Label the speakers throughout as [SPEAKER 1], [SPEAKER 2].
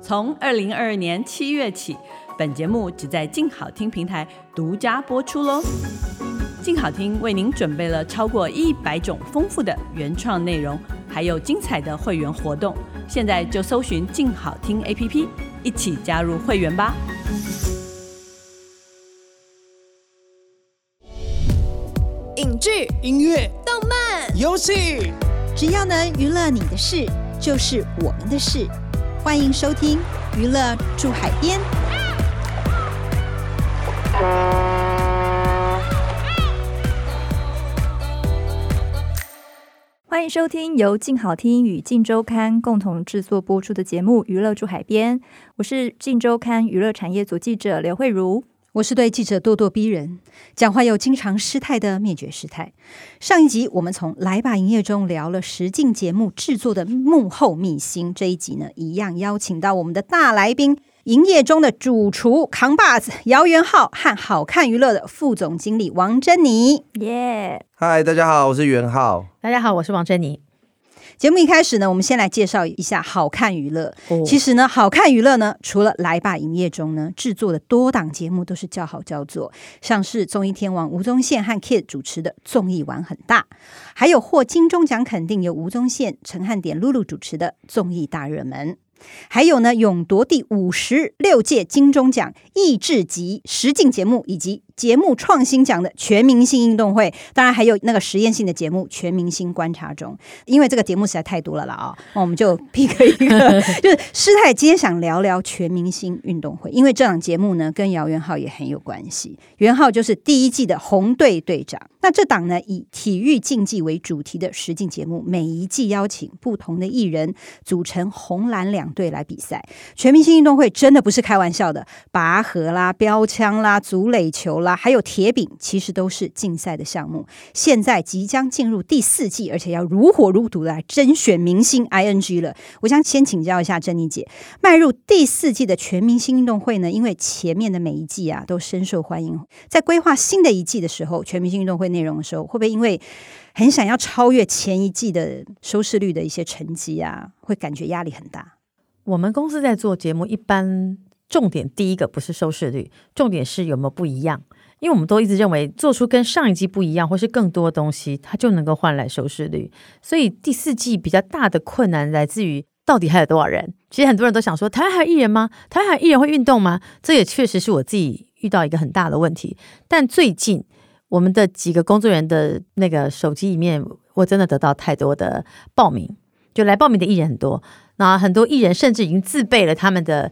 [SPEAKER 1] 从二零二二年七月起，本节目只在静好听平台独家播出喽。静好听为您准备了超过一百种丰富的原创内容，还有精彩的会员活动。现在就搜寻静好听 APP，一起加入会员吧。
[SPEAKER 2] 影剧、
[SPEAKER 3] 音乐、
[SPEAKER 2] 动漫、
[SPEAKER 3] 游戏，
[SPEAKER 4] 只要能娱乐你的事，就是我们的事。欢迎收听《娱乐驻海边》。
[SPEAKER 5] 欢迎收听由静好听与静周刊共同制作播出的节目《娱乐驻海边》，我是静周刊娱乐产业组记者刘慧茹。
[SPEAKER 4] 我是对记者咄咄逼人、讲话又经常失态的灭绝师太。上一集我们从来吧营业中聊了实境节目制作的幕后秘辛，这一集呢，一样邀请到我们的大来宾，营业中的主厨扛把子姚元浩和好看娱乐的副总经理王珍妮。
[SPEAKER 5] 耶！
[SPEAKER 6] 嗨，大家好，我是元浩。
[SPEAKER 7] 大家好，我是王珍妮。
[SPEAKER 4] 节目一开始呢，我们先来介绍一下好看娱乐。
[SPEAKER 7] 哦、
[SPEAKER 4] 其实呢，好看娱乐呢，除了来吧营业中呢制作的多档节目都是叫好叫座，像是综艺天王吴宗宪和 Kid 主持的综艺玩很大，还有获金钟奖肯定由吴宗宪、陈汉典、露露主持的综艺大热门。还有呢，勇夺第五十六届金钟奖益智级实境节目以及节目创新奖的全明星运动会，当然还有那个实验性的节目《全明星观察中》。因为这个节目实在太多了啦啊、哦，那我们就 pick 一个，就是师太今天想聊聊全明星运动会，因为这档节目呢跟姚元浩也很有关系。元浩就是第一季的红队队长。那这档呢以体育竞技为主题的实境节目，每一季邀请不同的艺人组成红蓝两队来比赛。全明星运动会真的不是开玩笑的，拔河啦、标枪啦、足垒球啦。还有铁饼，其实都是竞赛的项目。现在即将进入第四季，而且要如火如荼的来甄选明星 ING 了。我想先请教一下珍妮姐，迈入第四季的全明星运动会呢？因为前面的每一季啊都深受欢迎，在规划新的一季的时候，全明星运动会内容的时候，会不会因为很想要超越前一季的收视率的一些成绩啊，会感觉压力很大？
[SPEAKER 7] 我们公司在做节目，一般重点第一个不是收视率，重点是有没有不一样。因为我们都一直认为，做出跟上一季不一样，或是更多东西，它就能够换来收视率。所以第四季比较大的困难来自于，到底还有多少人？其实很多人都想说，台湾还有艺人吗？台湾还有艺人会运动吗？这也确实是我自己遇到一个很大的问题。但最近我们的几个工作人员的那个手机里面，我真的得到太多的报名，就来报名的艺人很多。那很多艺人甚至已经自备了他们的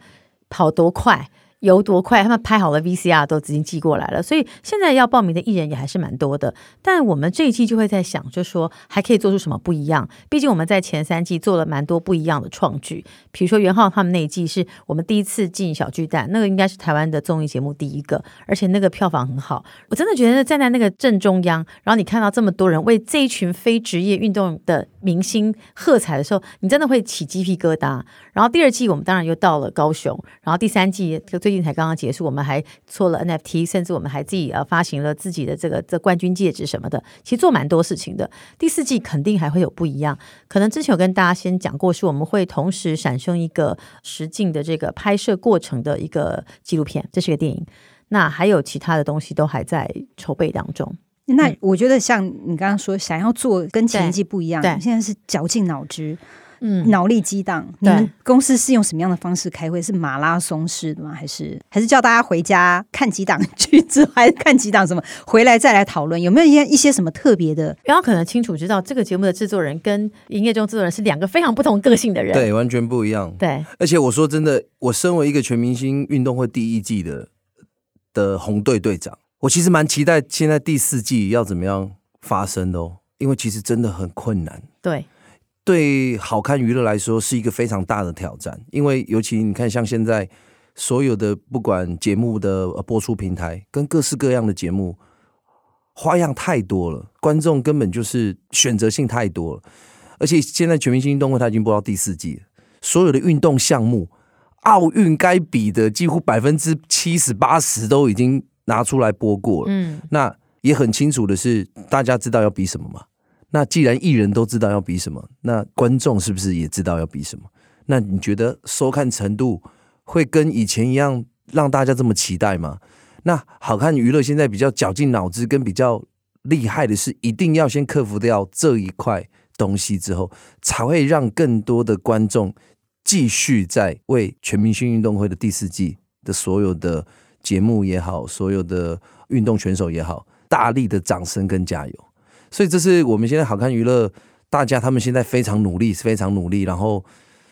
[SPEAKER 7] 跑多快。有多快？他们拍好了 VCR 都已经寄过来了，所以现在要报名的艺人也还是蛮多的。但我们这一季就会在想，就说还可以做出什么不一样？毕竟我们在前三季做了蛮多不一样的创举，比如说元浩他们那一季是我们第一次进小巨蛋，那个应该是台湾的综艺节目第一个，而且那个票房很好。我真的觉得站在那个正中央，然后你看到这么多人为这一群非职业运动的明星喝彩的时候，你真的会起鸡皮疙瘩。然后第二季我们当然又到了高雄，然后第三季最近才刚刚结束，我们还做了 NFT，甚至我们还自己呃发行了自己的这个这冠军戒指什么的，其实做蛮多事情的。第四季肯定还会有不一样，可能之前有跟大家先讲过，是我们会同时产生一个实境的这个拍摄过程的一个纪录片，这是个电影。那还有其他的东西都还在筹备当中。
[SPEAKER 4] 那我觉得像你刚刚说，想要做跟前一季不一样，
[SPEAKER 7] 对，
[SPEAKER 4] 现在是绞尽脑汁。
[SPEAKER 7] 嗯，
[SPEAKER 4] 脑力激荡。你们公司是用什么样的方式开会？是马拉松式的吗？还是还是叫大家回家看几档剧之后，还是看几档什么回来再来讨论？有没有一些一些什么特别的？
[SPEAKER 7] 然后可能清楚知道这个节目的制作人跟营业中制作人是两个非常不同个性的人，
[SPEAKER 6] 对，完全不一样。
[SPEAKER 7] 对，
[SPEAKER 6] 而且我说真的，我身为一个全明星运动会第一季的的红队队长，我其实蛮期待现在第四季要怎么样发生的哦，因为其实真的很困难。
[SPEAKER 7] 对。
[SPEAKER 6] 对好看娱乐来说是一个非常大的挑战，因为尤其你看，像现在所有的不管节目的播出平台跟各式各样的节目花样太多了，观众根本就是选择性太多了。而且现在全明星运动会它已经播到第四季了，所有的运动项目，奥运该比的几乎百分之七十八十都已经拿出来播过了。嗯，那也很清楚的是，大家知道要比什么吗？那既然艺人都知道要比什么，那观众是不是也知道要比什么？那你觉得收看程度会跟以前一样让大家这么期待吗？那好看娱乐现在比较绞尽脑汁跟比较厉害的是，一定要先克服掉这一块东西之后，才会让更多的观众继续在为全明星运动会的第四季的所有的节目也好，所有的运动选手也好，大力的掌声跟加油。所以这是我们现在好看娱乐大家他们现在非常努力，非常努力，然后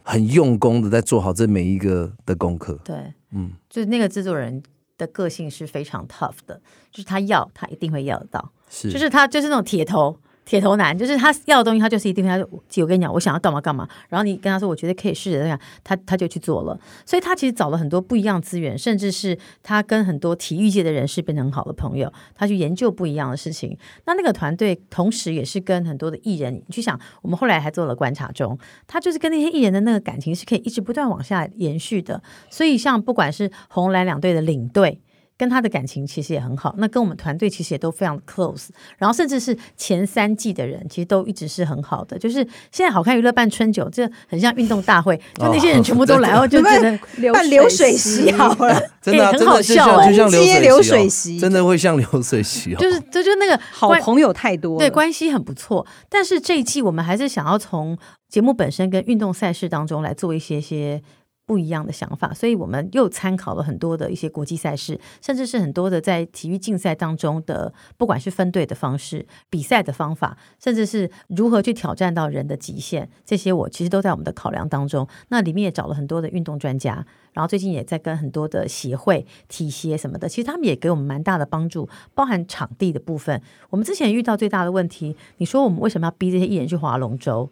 [SPEAKER 6] 很用功的在做好这每一个的功课。
[SPEAKER 7] 对，嗯，就是那个制作人的个性是非常 tough 的，就是他要他一定会要得到，是，就是他就是那种铁头。铁头男就是他要的东西，他就是一定他就我跟你讲，我想要干嘛干嘛。然后你跟他说，我觉得可以试着这样，他他就去做了。所以他其实找了很多不一样资源，甚至是他跟很多体育界的人士变成很好的朋友，他去研究不一样的事情。那那个团队同时也是跟很多的艺人，你去想，我们后来还做了观察中，他就是跟那些艺人的那个感情是可以一直不断往下延续的。所以像不管是红蓝两队的领队。跟他的感情其实也很好，那跟我们团队其实也都非常 close，然后甚至是前三季的人，其实都一直是很好的。就是现在好看娱乐办春酒，这很像运动大会，就那些人全部都来，然后就觉得
[SPEAKER 4] 办流水席好了，
[SPEAKER 6] 真的
[SPEAKER 7] 很好笑，
[SPEAKER 6] 就像
[SPEAKER 4] 流水席，
[SPEAKER 6] 真的会像流水席，
[SPEAKER 7] 就是就就那个
[SPEAKER 4] 好朋友太多，
[SPEAKER 7] 对，关系很不错。但是这一季我们还是想要从节目本身跟运动赛事当中来做一些些。不一样的想法，所以我们又参考了很多的一些国际赛事，甚至是很多的在体育竞赛当中的，不管是分队的方式、比赛的方法，甚至是如何去挑战到人的极限，这些我其实都在我们的考量当中。那里面也找了很多的运动专家，然后最近也在跟很多的协会、体协什么的，其实他们也给我们蛮大的帮助，包含场地的部分。我们之前遇到最大的问题，你说我们为什么要逼这些艺人去划龙舟？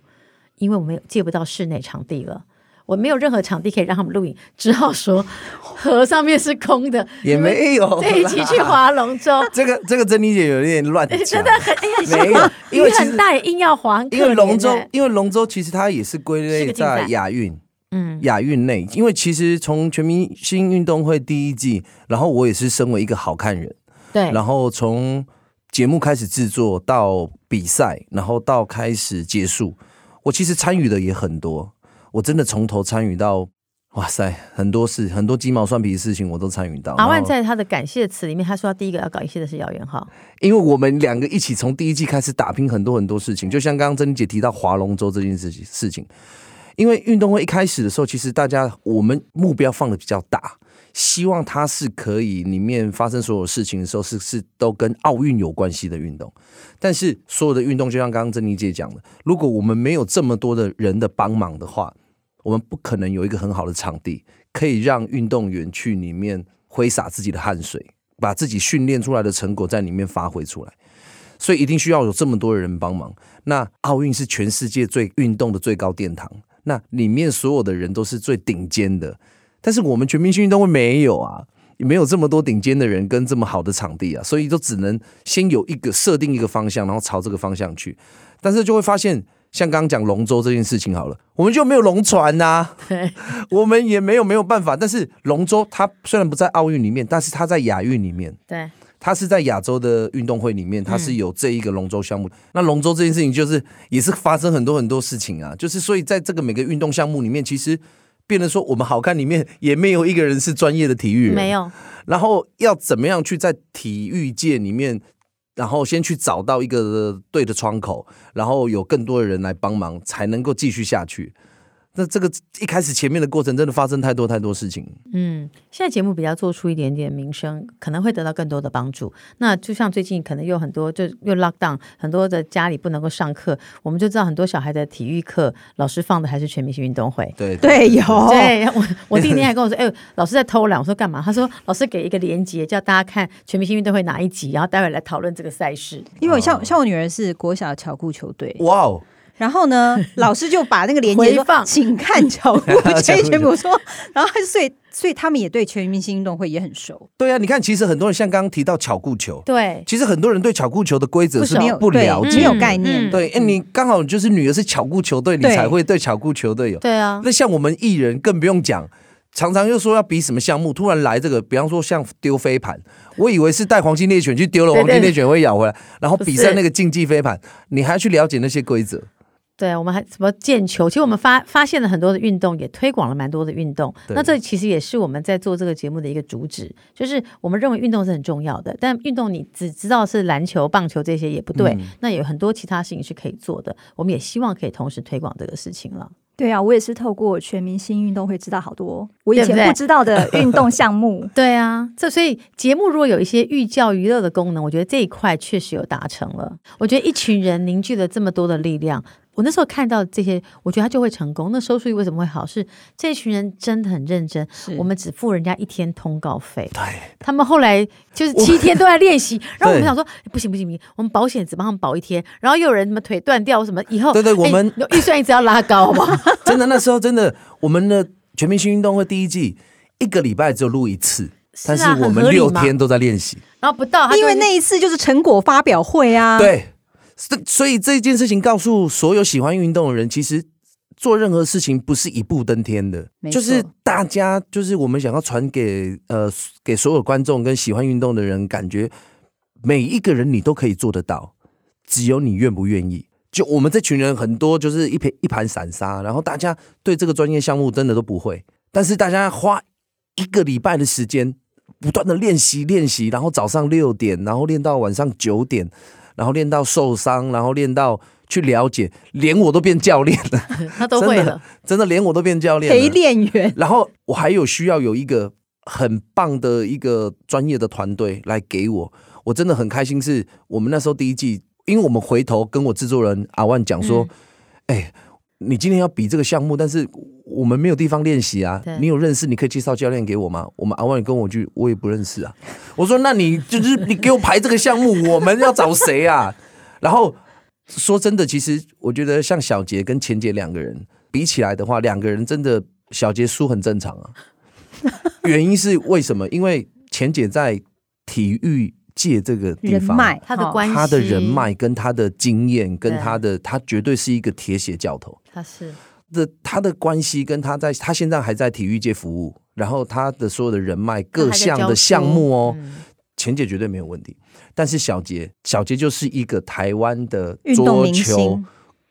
[SPEAKER 7] 因为我们借不到室内场地了。我没有任何场地可以让他们录影，只好说 河上面是空的，
[SPEAKER 6] 也没有
[SPEAKER 7] 一起去划龙舟。
[SPEAKER 6] 这个这个珍妮姐有点乱讲，
[SPEAKER 7] 真的很哎呀，没有，雨很大也硬要划。
[SPEAKER 6] 因为龙舟，因为龙舟其实它也是归类在亚运，嗯，亚运内。因为其实从全明星运动会第一季，然后我也是身为一个好看人，
[SPEAKER 7] 对，
[SPEAKER 6] 然后从节目开始制作到比赛，然后到开始结束，我其实参与的也很多。我真的从头参与到，哇塞，很多事，很多鸡毛蒜皮的事情我都参与到。
[SPEAKER 7] 阿万在他的感谢词里面，他说他第一个要感谢的是姚元浩，
[SPEAKER 6] 因为我们两个一起从第一季开始打拼很多很多事情，就像刚刚珍妮姐提到划龙舟这件事情事情，因为运动会一开始的时候，其实大家我们目标放的比较大。希望它是可以里面发生所有事情的时候是是都跟奥运有关系的运动，但是所有的运动就像刚刚珍妮姐讲的，如果我们没有这么多的人的帮忙的话，我们不可能有一个很好的场地可以让运动员去里面挥洒自己的汗水，把自己训练出来的成果在里面发挥出来，所以一定需要有这么多人帮忙。那奥运是全世界最运动的最高殿堂，那里面所有的人都是最顶尖的。但是我们全明星运动会没有啊，也没有这么多顶尖的人跟这么好的场地啊，所以就只能先有一个设定一个方向，然后朝这个方向去。但是就会发现，像刚刚讲龙舟这件事情好了，我们就没有龙船呐、啊，我们也没有没有办法。但是龙舟它虽然不在奥运里面，但是它在亚运里面，
[SPEAKER 7] 对，
[SPEAKER 6] 它是在亚洲的运动会里面，它是有这一个龙舟项目。嗯、那龙舟这件事情就是也是发生很多很多事情啊，就是所以在这个每个运动项目里面，其实。变得说，我们好看里面也没有一个人是专业的体育人，
[SPEAKER 7] 没有。
[SPEAKER 6] 然后要怎么样去在体育界里面，然后先去找到一个对的窗口，然后有更多的人来帮忙，才能够继续下去。那这个一开始前面的过程真的发生太多太多事情。
[SPEAKER 7] 嗯，现在节目比较做出一点点名声，可能会得到更多的帮助。那就像最近可能有很多就又 lock down，很多的家里不能够上课，我们就知道很多小孩的体育课老师放的还是全明星运动会。
[SPEAKER 6] 对
[SPEAKER 4] 对，有。
[SPEAKER 7] 对，我我弟那天还跟我说，哎，老师在偷懒。我说干嘛？他说老师给一个连接，叫大家看全明星运动会哪一集，然后待会来讨论这个赛事。
[SPEAKER 4] 因为像像我女儿是国小巧固球队。
[SPEAKER 6] 哇哦。
[SPEAKER 4] 然后呢，老师就把那个连结说，
[SPEAKER 7] 放
[SPEAKER 4] 请看巧固全全部说，然后所以所以他们也对全明星运动会也很熟。
[SPEAKER 6] 对啊，你看，其实很多人像刚刚提到巧固球，
[SPEAKER 7] 对，
[SPEAKER 6] 其实很多人对巧固球的规则是不了解，
[SPEAKER 4] 没有概念。
[SPEAKER 6] 对，哎，你刚好就是女儿是巧固球队，你才会对巧固球队有。
[SPEAKER 7] 对啊，
[SPEAKER 6] 那像我们艺人更不用讲，常常又说要比什么项目，突然来这个，比方说像丢飞盘，我以为是带黄金猎犬去丢了，黄金猎犬会咬回来，然后比赛那个竞技飞盘，你还要去了解那些规则。
[SPEAKER 7] 对，我们还什么毽球？其实我们发发现了很多的运动，也推广了蛮多的运动。那这其实也是我们在做这个节目的一个主旨，就是我们认为运动是很重要的。但运动你只知道是篮球、棒球这些也不对，嗯、那有很多其他事情是可以做的。我们也希望可以同时推广这个事情了。
[SPEAKER 5] 对啊，我也是透过全明星运动会知道好多我以前不知道的运动项目。
[SPEAKER 7] 对，对，对啊，这所以节目如果有一些寓教于乐的功能，我觉得这一块确实有达成了。我觉得一群人凝聚了这么多的力量。我那时候看到这些，我觉得他就会成功。那收视率为什么会好？是这群人真的很认真。我们只付人家一天通告费。对，他们后来就是七天都在练习。然后我们想说，不行不行不行，我们保险只帮他们保一天。然后又有人什么腿断掉什么，以后
[SPEAKER 6] 对对，我们
[SPEAKER 7] 预算一直要拉高嘛。
[SPEAKER 6] 真的，那时候真的，我们的全明星运动会第一季一个礼拜只有录一次，但是我们六天都在练习。
[SPEAKER 7] 然后不到，
[SPEAKER 4] 因为那一次就是成果发表会啊。
[SPEAKER 6] 对。所以这件事情告诉所有喜欢运动的人，其实做任何事情不是一步登天的，就是大家就是我们想要传给呃给所有观众跟喜欢运动的人，感觉每一个人你都可以做得到，只有你愿不愿意。就我们这群人很多就是一盘一盘散沙，然后大家对这个专业项目真的都不会，但是大家花一个礼拜的时间不断的练习练习，然后早上六点，然后练到晚上九点。然后练到受伤，然后练到去了解，连我都变教练了，
[SPEAKER 7] 他都会了，真的，真的
[SPEAKER 6] 连我都变教练了，
[SPEAKER 4] 陪练员。
[SPEAKER 6] 然后我还有需要有一个很棒的一个专业的团队来给我，我真的很开心。是我们那时候第一季，因为我们回头跟我制作人阿万讲说，哎、嗯。欸你今天要比这个项目，但是我们没有地方练习啊。你有认识，你可以介绍教练给我吗？我们阿万跟我去，我也不认识啊。我说，那你就是你给我排这个项目，我们要找谁啊？然后说真的，其实我觉得像小杰跟钱姐两个人比起来的话，两个人真的小杰输很正常啊。原因是为什么？因为钱姐在体育。借这个地方，
[SPEAKER 7] 他的关系，
[SPEAKER 6] 他的人脉跟他的经验，跟他的他绝对是一个铁血教头。
[SPEAKER 7] 他是。
[SPEAKER 6] 的，他的关系跟他在他现在还在体育界服务，然后他的所有的人脉各项的项目哦，钱姐绝对没有问题。但是小杰，小杰就是一个台湾的桌球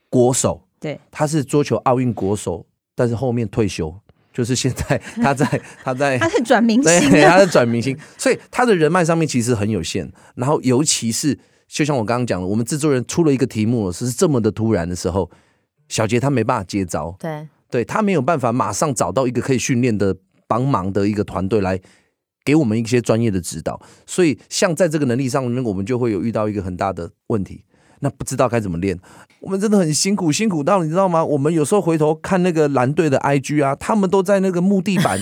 [SPEAKER 6] 国手，
[SPEAKER 4] 对，
[SPEAKER 6] 他是桌球奥运国手，但是后面退休。就是现在 他在他在
[SPEAKER 4] 他在转明星，
[SPEAKER 6] 对，他在转明星，所以他的人脉上面其实很有限。然后尤其是就像我刚刚讲的，我们制作人出了一个题目是这么的突然的时候，小杰他没办法接招，
[SPEAKER 7] 对，
[SPEAKER 6] 对他没有办法马上找到一个可以训练的帮忙的一个团队来给我们一些专业的指导。所以像在这个能力上面，我们就会有遇到一个很大的问题。那不知道该怎么练，我们真的很辛苦，辛苦到你知道吗？我们有时候回头看那个蓝队的 IG 啊，他们都在那个木地板，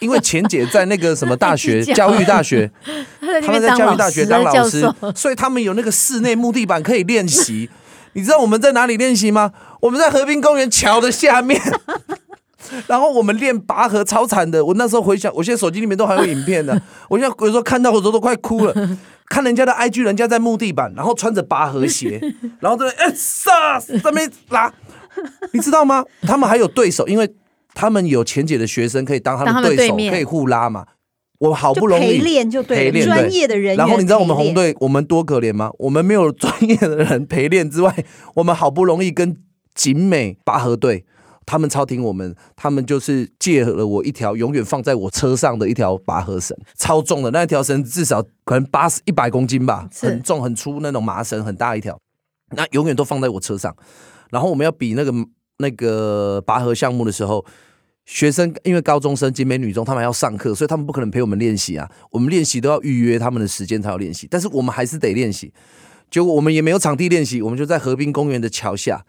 [SPEAKER 6] 因为钱姐在那个什么大学 教育大学，他们在教育大学当老师，所以他们有那个室内木地板可以练习。你知道我们在哪里练习吗？我们在和平公园桥的下面，然后我们练拔河超惨的。我那时候回想，我现在手机里面都还有影片呢，我现在有时候看到我都都快哭了。看人家的 IG，人家在木地板，然后穿着拔河鞋，然后在那哎杀在那边拉，你知道吗？他们还有对手，因为他们有前姐的学生可以当他们对手，可以互拉嘛。我好不容易
[SPEAKER 4] 陪练就对，专业的人。
[SPEAKER 6] 然后你知道我们红队我们多可怜吗？我们没有专业的人陪练之外，我们好不容易跟景美拔河队。他们超听我们，他们就是借了我一条永远放在我车上的一条拔河绳，超重的那条绳至少可能八十一百公斤吧，很重很粗那种麻绳，很大一条，那永远都放在我车上。然后我们要比那个那个拔河项目的时候，学生因为高中生、集美女中，他们还要上课，所以他们不可能陪我们练习啊。我们练习都要预约他们的时间才要练习，但是我们还是得练习。结果我们也没有场地练习，我们就在河滨公园的桥下。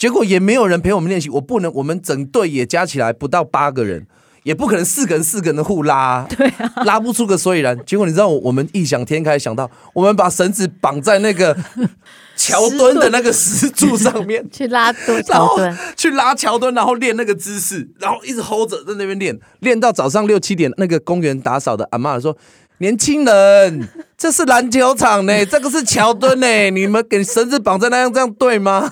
[SPEAKER 6] 结果也没有人陪我们练习，我不能，我们整队也加起来不到八个人，也不可能四个人四个人的互拉，
[SPEAKER 4] 对啊，
[SPEAKER 6] 拉不出个所以然。结果你知道，我们异想天开想到，我们把绳子绑在那个 桥墩的那个石柱上面，
[SPEAKER 7] 去拉桥墩，
[SPEAKER 6] 去拉桥墩，然后练那个姿势，然后一直 hold 着在那边练，练到早上六七点，那个公园打扫的阿嬷说。年轻人，这是篮球场呢，这个是桥墩呢，你们给绳子绑在那样，这样对吗？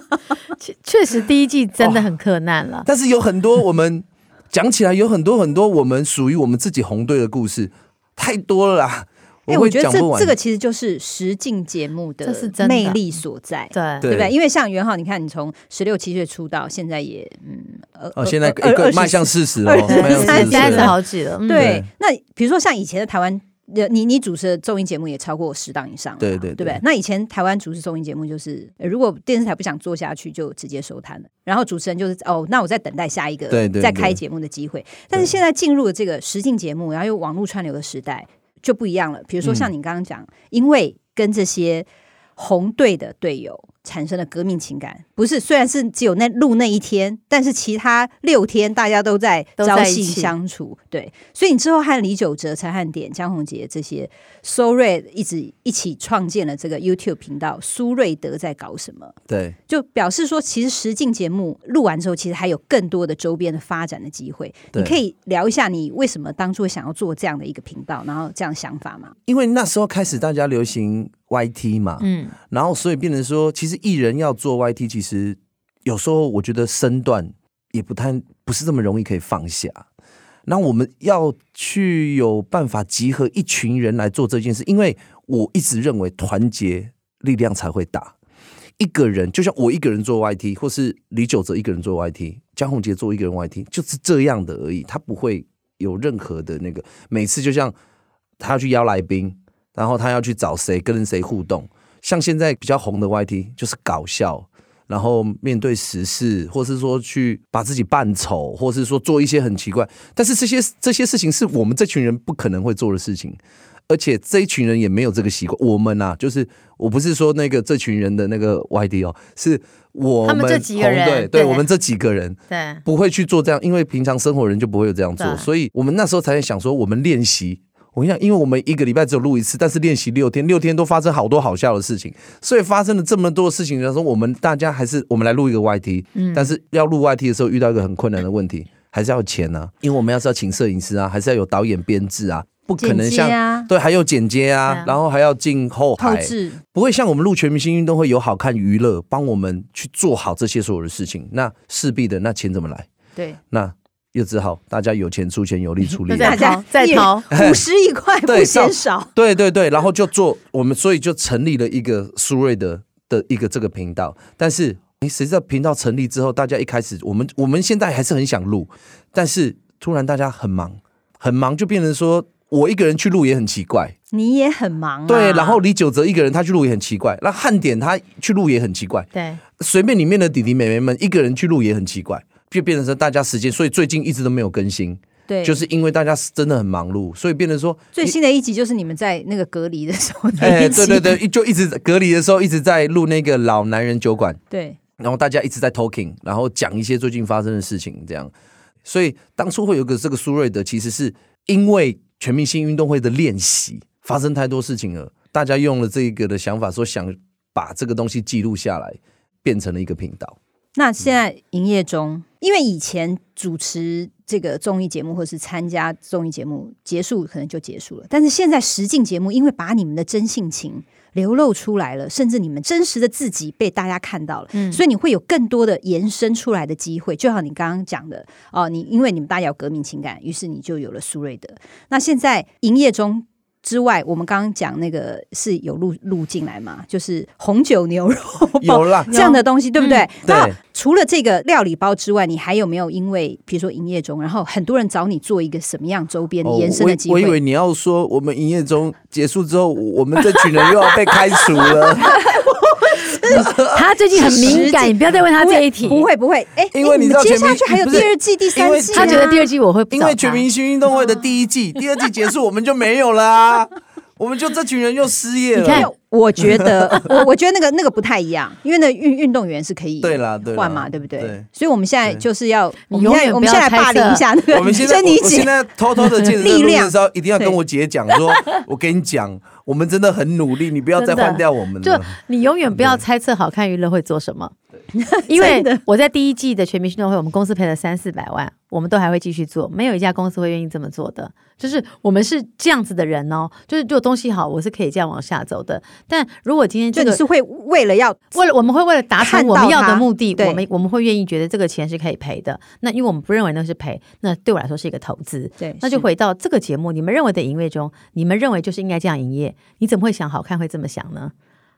[SPEAKER 7] 确确实，第一季真的很困难了。
[SPEAKER 6] 但是有很多我们讲起来，有很多很多我们属于我们自己红队的故事，太多了啦。
[SPEAKER 4] 哎、欸，
[SPEAKER 6] 我
[SPEAKER 4] 觉得
[SPEAKER 6] 这
[SPEAKER 4] 这个其实就是实境节目的魅力所在，
[SPEAKER 7] 对
[SPEAKER 4] 对不
[SPEAKER 6] 对？
[SPEAKER 4] 因为像元浩，你看你从十六七岁出道，现在也嗯，
[SPEAKER 6] 哦，现在一个迈向四十了，
[SPEAKER 4] 三
[SPEAKER 6] 十
[SPEAKER 7] 三十。好几了，嗯
[SPEAKER 4] 对
[SPEAKER 6] 对。
[SPEAKER 4] 那比如说像以前的台湾，你你主持的综艺节目也超过十档以上
[SPEAKER 6] 对对对
[SPEAKER 4] 对不对？那以前台湾主持综艺节目就是，呃如果电视台不想做下去，就直接收摊了，然后主持人就是哦，那我在等待下一个
[SPEAKER 6] 对对
[SPEAKER 4] 再开节目的机会。但是现在进入了这个实境节目，然后又网络串流的时代。就不一样了。比如说像你刚刚讲，因为跟这些红队的队友产生了革命情感，不是，虽然是只有那录那一天，但是其他六天大家都在朝夕相处。对，所以你之后和李玖哲、陈汉典、江宏杰这些苏瑞一直一起创建了这个 YouTube 频道。苏瑞德在搞什么？
[SPEAKER 6] 对，
[SPEAKER 4] 就表示说，其实实境节目录完之后，其实还有更多的周边的发展的机会。你可以聊一下你为什么当初想要做这样的一个频道，然后这样想法吗？
[SPEAKER 6] 因为那时候开始大家流行 YT 嘛，嗯，然后所以变成说，其实艺人要做 YT，其实有时候我觉得身段也不太不是这么容易可以放下。那我们要去有办法集合一群人来做这件事，因为我一直认为团结力量才会大。一个人就像我一个人做 YT，或是李玖哲一个人做 YT，江宏杰做一个人 YT，就是这样的而已。他不会有任何的那个，每次就像他要去邀来宾，然后他要去找谁跟谁互动。像现在比较红的 YT 就是搞笑。然后面对时事，或是说去把自己扮丑，或是说做一些很奇怪，但是这些这些事情是我们这群人不可能会做的事情，而且这一群人也没有这个习惯。我们啊，就是我不是说那个这群人的那个 YT 哦，是我们，
[SPEAKER 7] 他们这几个人，
[SPEAKER 6] 对，对，我们这几个人，
[SPEAKER 7] 对，
[SPEAKER 6] 不会去做这样，因为平常生活人就不会有这样做，所以我们那时候才在想说，我们练习。我跟你讲，因为我们一个礼拜只有录一次，但是练习六天，六天都发生好多好笑的事情，所以发生了这么多事情的时候，我们大家还是我们来录一个 YT，嗯，但是要录 YT 的时候遇到一个很困难的问题，还是要钱啊，因为我们要是要请摄影师啊，还是要有导演编制啊，不可能像、
[SPEAKER 4] 啊、
[SPEAKER 6] 对，还有剪接啊，啊。然后还要进后台，不会像我们录全明星运动会有好看娱乐帮我们去做好这些所有的事情，那势必的那钱怎么来？
[SPEAKER 4] 对，
[SPEAKER 6] 那。又只好大家有钱出钱，有力出力，
[SPEAKER 7] 大家 再掏
[SPEAKER 4] 五十一块不嫌少。
[SPEAKER 6] 对对对，然后就做我们，所以就成立了一个苏瑞的的一个这个频道。但是，哎，谁知道频道成立之后，大家一开始我们我们现在还是很想录，但是突然大家很忙，很忙，就变成说我一个人去录也很奇怪。
[SPEAKER 4] 你也很忙啊。
[SPEAKER 6] 对，然后李玖哲一个人他去录也很奇怪，那汉典他去录也很奇怪。
[SPEAKER 7] 对，
[SPEAKER 6] 随便里面的弟弟妹妹们一个人去录也很奇怪。就变成说大家时间，所以最近一直都没有更新。
[SPEAKER 4] 对，
[SPEAKER 6] 就是因为大家真的很忙碌，所以变成说
[SPEAKER 4] 最新的一集就是你们在那个隔离的时候。
[SPEAKER 6] 哎，对对对，就一直隔离的时候一直在录那个老男人酒馆。
[SPEAKER 4] 对，
[SPEAKER 6] 然后大家一直在 talking，然后讲一些最近发生的事情，这样。所以当初会有个这个苏瑞德，其实是因为全明星运动会的练习发生太多事情了，大家用了这个的想法，说想把这个东西记录下来，变成了一个频道。
[SPEAKER 4] 那现在营业中，因为以前主持这个综艺节目或是参加综艺节目结束可能就结束了，但是现在实境节目，因为把你们的真性情流露出来了，甚至你们真实的自己被大家看到了，嗯，所以你会有更多的延伸出来的机会。就像你刚刚讲的哦，你因为你们大家有革命情感，于是你就有了苏瑞德。那现在营业中。之外，我们刚刚讲那个是有录录进来嘛？就是红酒牛肉
[SPEAKER 6] 有啦
[SPEAKER 4] 这样的东西，对不对？
[SPEAKER 6] 那。
[SPEAKER 4] 除了这个料理包之外，你还有没有因为比如说营业中，然后很多人找你做一个什么样周边的延伸的机会？
[SPEAKER 6] 我以为你要说我们营业中结束之后，我们这群人又要被开除了。
[SPEAKER 7] 他最近很敏感，你不要再问他这一题。
[SPEAKER 4] 不会不会，哎，
[SPEAKER 6] 因为你知道
[SPEAKER 4] 接下去还有第二季、第三季，
[SPEAKER 7] 他觉得第二季我会，
[SPEAKER 6] 因为全明星运动会的第一季、第二季结束，我们就没有了啊。我们就这群人又失业了。
[SPEAKER 4] 我觉得，我我觉得那个那个不太一样，因为那运运动员是可以换嘛，对不对？对，所以我们现在就是要，我们现在我们现在霸凌一下那个。
[SPEAKER 6] 我们现在我现在偷偷的见着录的时候，一定要跟我姐讲说，我跟你讲，我们真的很努力，你不要再换掉我们了。
[SPEAKER 7] 就你永远不要猜测好看娱乐会做什么，因为我在第一季的全明星运动会，我们公司赔了三四百万，我们都还会继续做，没有一家公司会愿意这么做的。就是我们是这样子的人哦，就是做东西好，我是可以这样往下走的。但如果今天这个
[SPEAKER 4] 是会为了要
[SPEAKER 7] 为了我们会为了达成我们要的目的，我们我们会愿意觉得这个钱是可以赔的。那因为我们不认为那是赔，那对我来说是一个投资。
[SPEAKER 4] 对，
[SPEAKER 7] 那就回到这个节目，你们认为的营业中，你们认为就是应该这样营业，你怎么会想好看会这么想呢？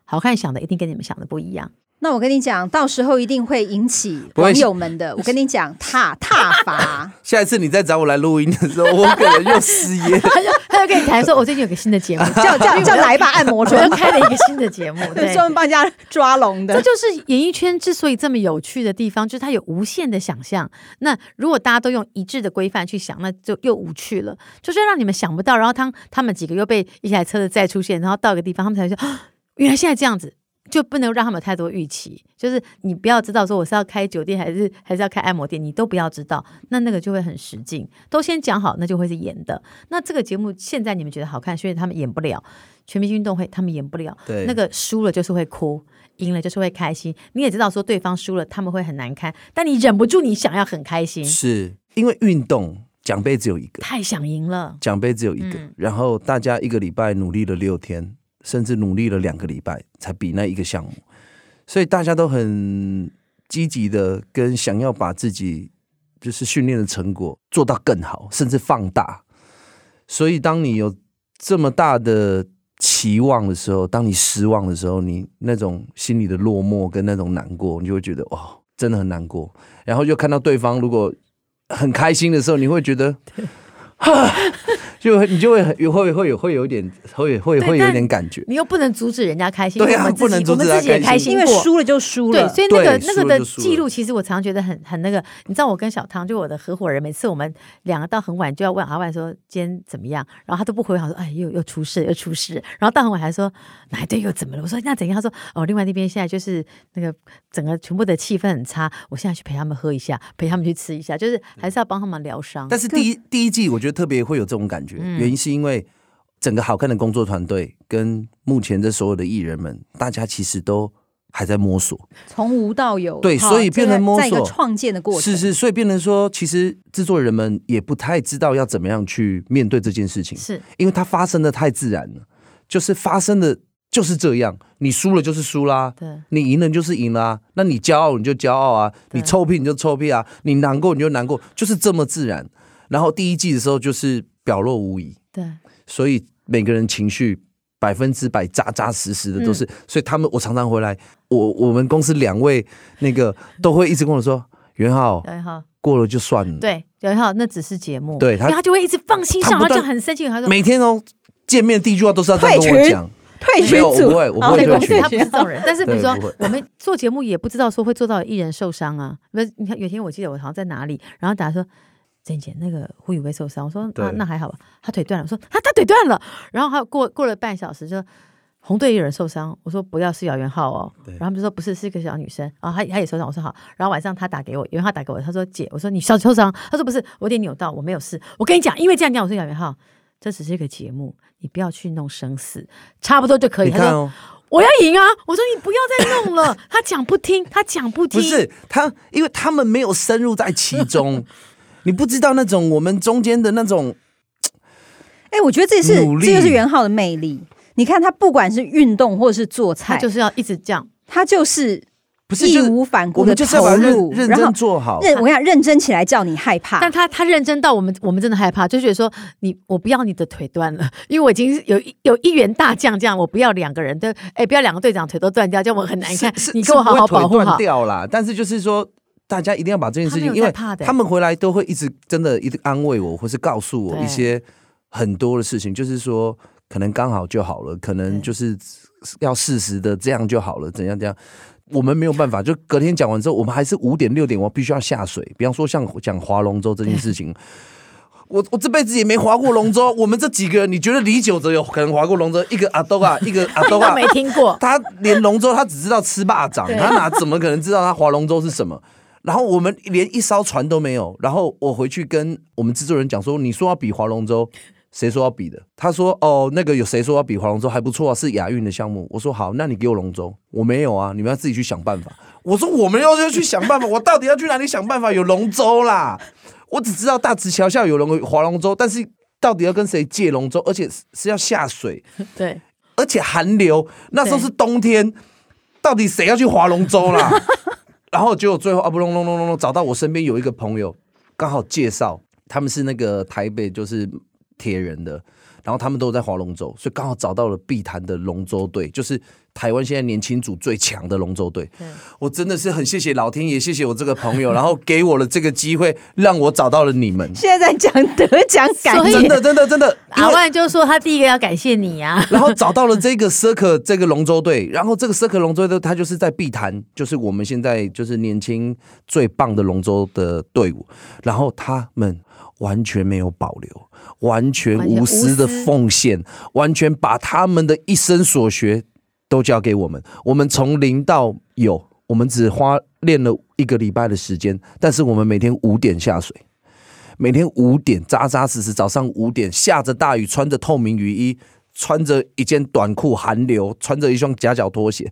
[SPEAKER 7] 好看想的一定跟你们想的不一样。
[SPEAKER 4] 那我跟你讲，到时候一定会引起网友们的。我跟你讲，踏踏 伐。
[SPEAKER 6] 下一次你再找我来录音的时候，我可能又失业。
[SPEAKER 7] 他就他就跟你谈说，我最近有个新的节目，
[SPEAKER 4] 叫叫 叫来吧按摩床，
[SPEAKER 7] 开了一个新的节目，对，
[SPEAKER 4] 专门帮人家抓龙的。
[SPEAKER 7] 这就是演艺圈之所以这么有趣的地方，就是它有无限的想象。那如果大家都用一致的规范去想，那就又无趣了。就是让你们想不到，然后他他们几个又被一台车子再出现，然后到一个地方，他们才说，原来现在这样子。就不能让他们有太多预期，就是你不要知道说我是要开酒店还是还是要开按摩店，你都不要知道，那那个就会很实劲。都先讲好，那就会是演的。那这个节目现在你们觉得好看，所以他们演不了。全明星运动会他们演不了，
[SPEAKER 6] 对，
[SPEAKER 7] 那个输了就是会哭，赢了就是会开心。你也知道说对方输了他们会很难堪，但你忍不住你想要很开心，
[SPEAKER 6] 是因为运动奖杯只有一个，
[SPEAKER 7] 太想赢了，
[SPEAKER 6] 奖杯只有一个，嗯，然后大家一个礼拜努力了六天。甚至努力了两个礼拜才比那一个项目，所以大家都很积极的跟想要把自己就是训练的成果做到更好，甚至放大。所以当你有这么大的期望的时候，当你失望的时候，你那种心里的落寞跟那种难过，你就会觉得哇，真的很难过。然后又看到对方如果很开心的时候，你会觉得。就你就会很有会会有会有点会会会有点感觉，
[SPEAKER 7] 你又不能阻止人家开心，
[SPEAKER 6] 对啊，不能阻止他开心，
[SPEAKER 4] 因为输了就输了。
[SPEAKER 7] 对，所以那个那个的记录，其实我常常觉得很很那个。你知道，我跟小汤就我的合伙人，每次我们两个到很晚就要问阿万说今天怎么样，然后他都不回，好说哎又又出事又出事，然后到很晚还说哪一队又怎么了？我说那怎样？他说哦，另外那边现在就是那个整个全部的气氛很差，我现在去陪他们喝一下，陪他们去吃一下，就是还是要帮他们疗伤。
[SPEAKER 6] 但是第一第一季我觉得特别会有这种感觉。原因是因为整个好看的工作团队跟目前的所有的艺人们，大家其实都还在摸索，
[SPEAKER 4] 从无到有，
[SPEAKER 6] 对，所以变成摸索，
[SPEAKER 4] 创建的过程，
[SPEAKER 6] 是是，所以变成说，其实制作人们也不太知道要怎么样去面对这件事情，
[SPEAKER 7] 是。
[SPEAKER 6] 因为它发生的太自然了，就是发生的就是这样，你输了就是输啦，
[SPEAKER 7] 对，
[SPEAKER 6] 你赢了就是赢啦，那你骄傲你就骄傲啊，你臭屁你就臭屁啊，你难过你就难过，就是这么自然。然后第一季的时候就是表露无遗。
[SPEAKER 7] 对，
[SPEAKER 6] 所以每个人情绪百分之百扎扎实实的都是，嗯、所以他们我常常回来，我我们公司两位那个都会一直跟我说，袁浩，元浩过了就算了，
[SPEAKER 7] 对，元浩那只是节目，
[SPEAKER 6] 对他，
[SPEAKER 7] 他就会一直放心上，他就很生气，他说
[SPEAKER 6] 每天哦见面第一句话都是要这样跟我讲，
[SPEAKER 4] 退群，
[SPEAKER 6] 我不会，我不会退群，
[SPEAKER 7] 他不是这种人，但是比如说我们做节目也不知道说会做到艺人受伤啊，不是，你看有天我记得我好像在哪里，然后大家说。郑姐，那个胡宇威受伤，我说啊，那还好吧，他腿断了。我说他他腿断了，然后还有过过了半小时，就红队有人受伤，我说不要是姚元浩哦，然后他们就说不是，是一个小女生，然后他他也受伤，我说好，然后晚上他打给我，姚元浩打给我，他说姐，我说你小受伤，他说不是，我有点扭到，我没有事，我跟你讲，因为这样讲，我说姚元浩，这只是一个节目，你不要去弄生死，差不多就可以。
[SPEAKER 6] 你看哦，
[SPEAKER 7] 他说我要赢啊，我说你不要再弄了，他讲不听，他讲不听，
[SPEAKER 6] 不是他，因为他们没有深入在其中。你不知道那种我们中间的那种，
[SPEAKER 4] 哎，我觉得这是这就是元昊的魅力。你看他不管是运动或者是做菜，
[SPEAKER 7] 就是要一直这样，
[SPEAKER 4] 他就是不是义无反顾的投入，
[SPEAKER 6] 认真做好。
[SPEAKER 4] 认我跟你讲，认真起来叫你害怕，
[SPEAKER 7] 但他他认真到我们我们真的害怕，就觉得说你我不要你的腿断了，因为我已经有有一员大将这样，我不要两个人的，哎，不要两个队长腿都断掉，这样我很难看。你给我好好保护好。
[SPEAKER 6] 掉了，但是就是说。大家一定要把这件事情，因为他们回来都会一直真的一直安慰我，或是告诉我一些很多的事情，就是说可能刚好就好了，可能就是要适时的这样就好了，怎样怎样，我们没有办法。就隔天讲完之后，我们还是五点六点，我必须要下水。比方说像讲划龙舟这件事情，我我这辈子也没划过龙舟。我们这几个人，你觉得李九哲有可能划过龙舟？一个阿东啊，一个阿东啊，
[SPEAKER 7] 没听过。
[SPEAKER 6] 他连龙舟他只知道吃霸掌，他哪怎么可能知道他划龙舟是什么？然后我们连一艘船都没有。然后我回去跟我们制作人讲说：“你说要比划龙舟，谁说要比的？”他说：“哦，那个有谁说要比划龙舟还不错啊，是亚运的项目。”我说：“好，那你给我龙舟。”我没有啊，你们要自己去想办法。我说：“我们要要去想办法，我到底要去哪里想办法有龙舟啦？我只知道大直桥下有龙划龙舟，但是到底要跟谁借龙舟，而且是要下水，
[SPEAKER 7] 对，
[SPEAKER 6] 而且寒流，那时候是冬天，到底谁要去划龙舟啦？然后结果最后啊不隆隆隆隆隆，找到我身边有一个朋友，刚好介绍他们是那个台北就是铁人的。然后他们都在划龙舟，所以刚好找到了碧潭的龙舟队，就是台湾现在年轻组最强的龙舟队。我真的是很谢谢老天爷，谢谢我这个朋友，然后给我了这个机会，让我找到了你们。
[SPEAKER 4] 现在在讲得奖感言，
[SPEAKER 6] 真的真的 真的。
[SPEAKER 7] 阿万就说他第一个要感谢你啊，
[SPEAKER 6] 然后找到了这个 Circle 这个龙舟队，然后这个 Circle 龙舟队，他就是在碧潭，就是我们现在就是年轻最棒的龙舟的队伍，然后他们完全没有保留。完全无私的奉献，完全把他们的一生所学都交给我们。我们从零到有，我们只花练了一个礼拜的时间，但是我们每天五点下水，每天五点扎扎实实，早上五点下着大雨，穿着透明雨衣，穿着一件短裤，寒流，穿着一双夹脚拖鞋。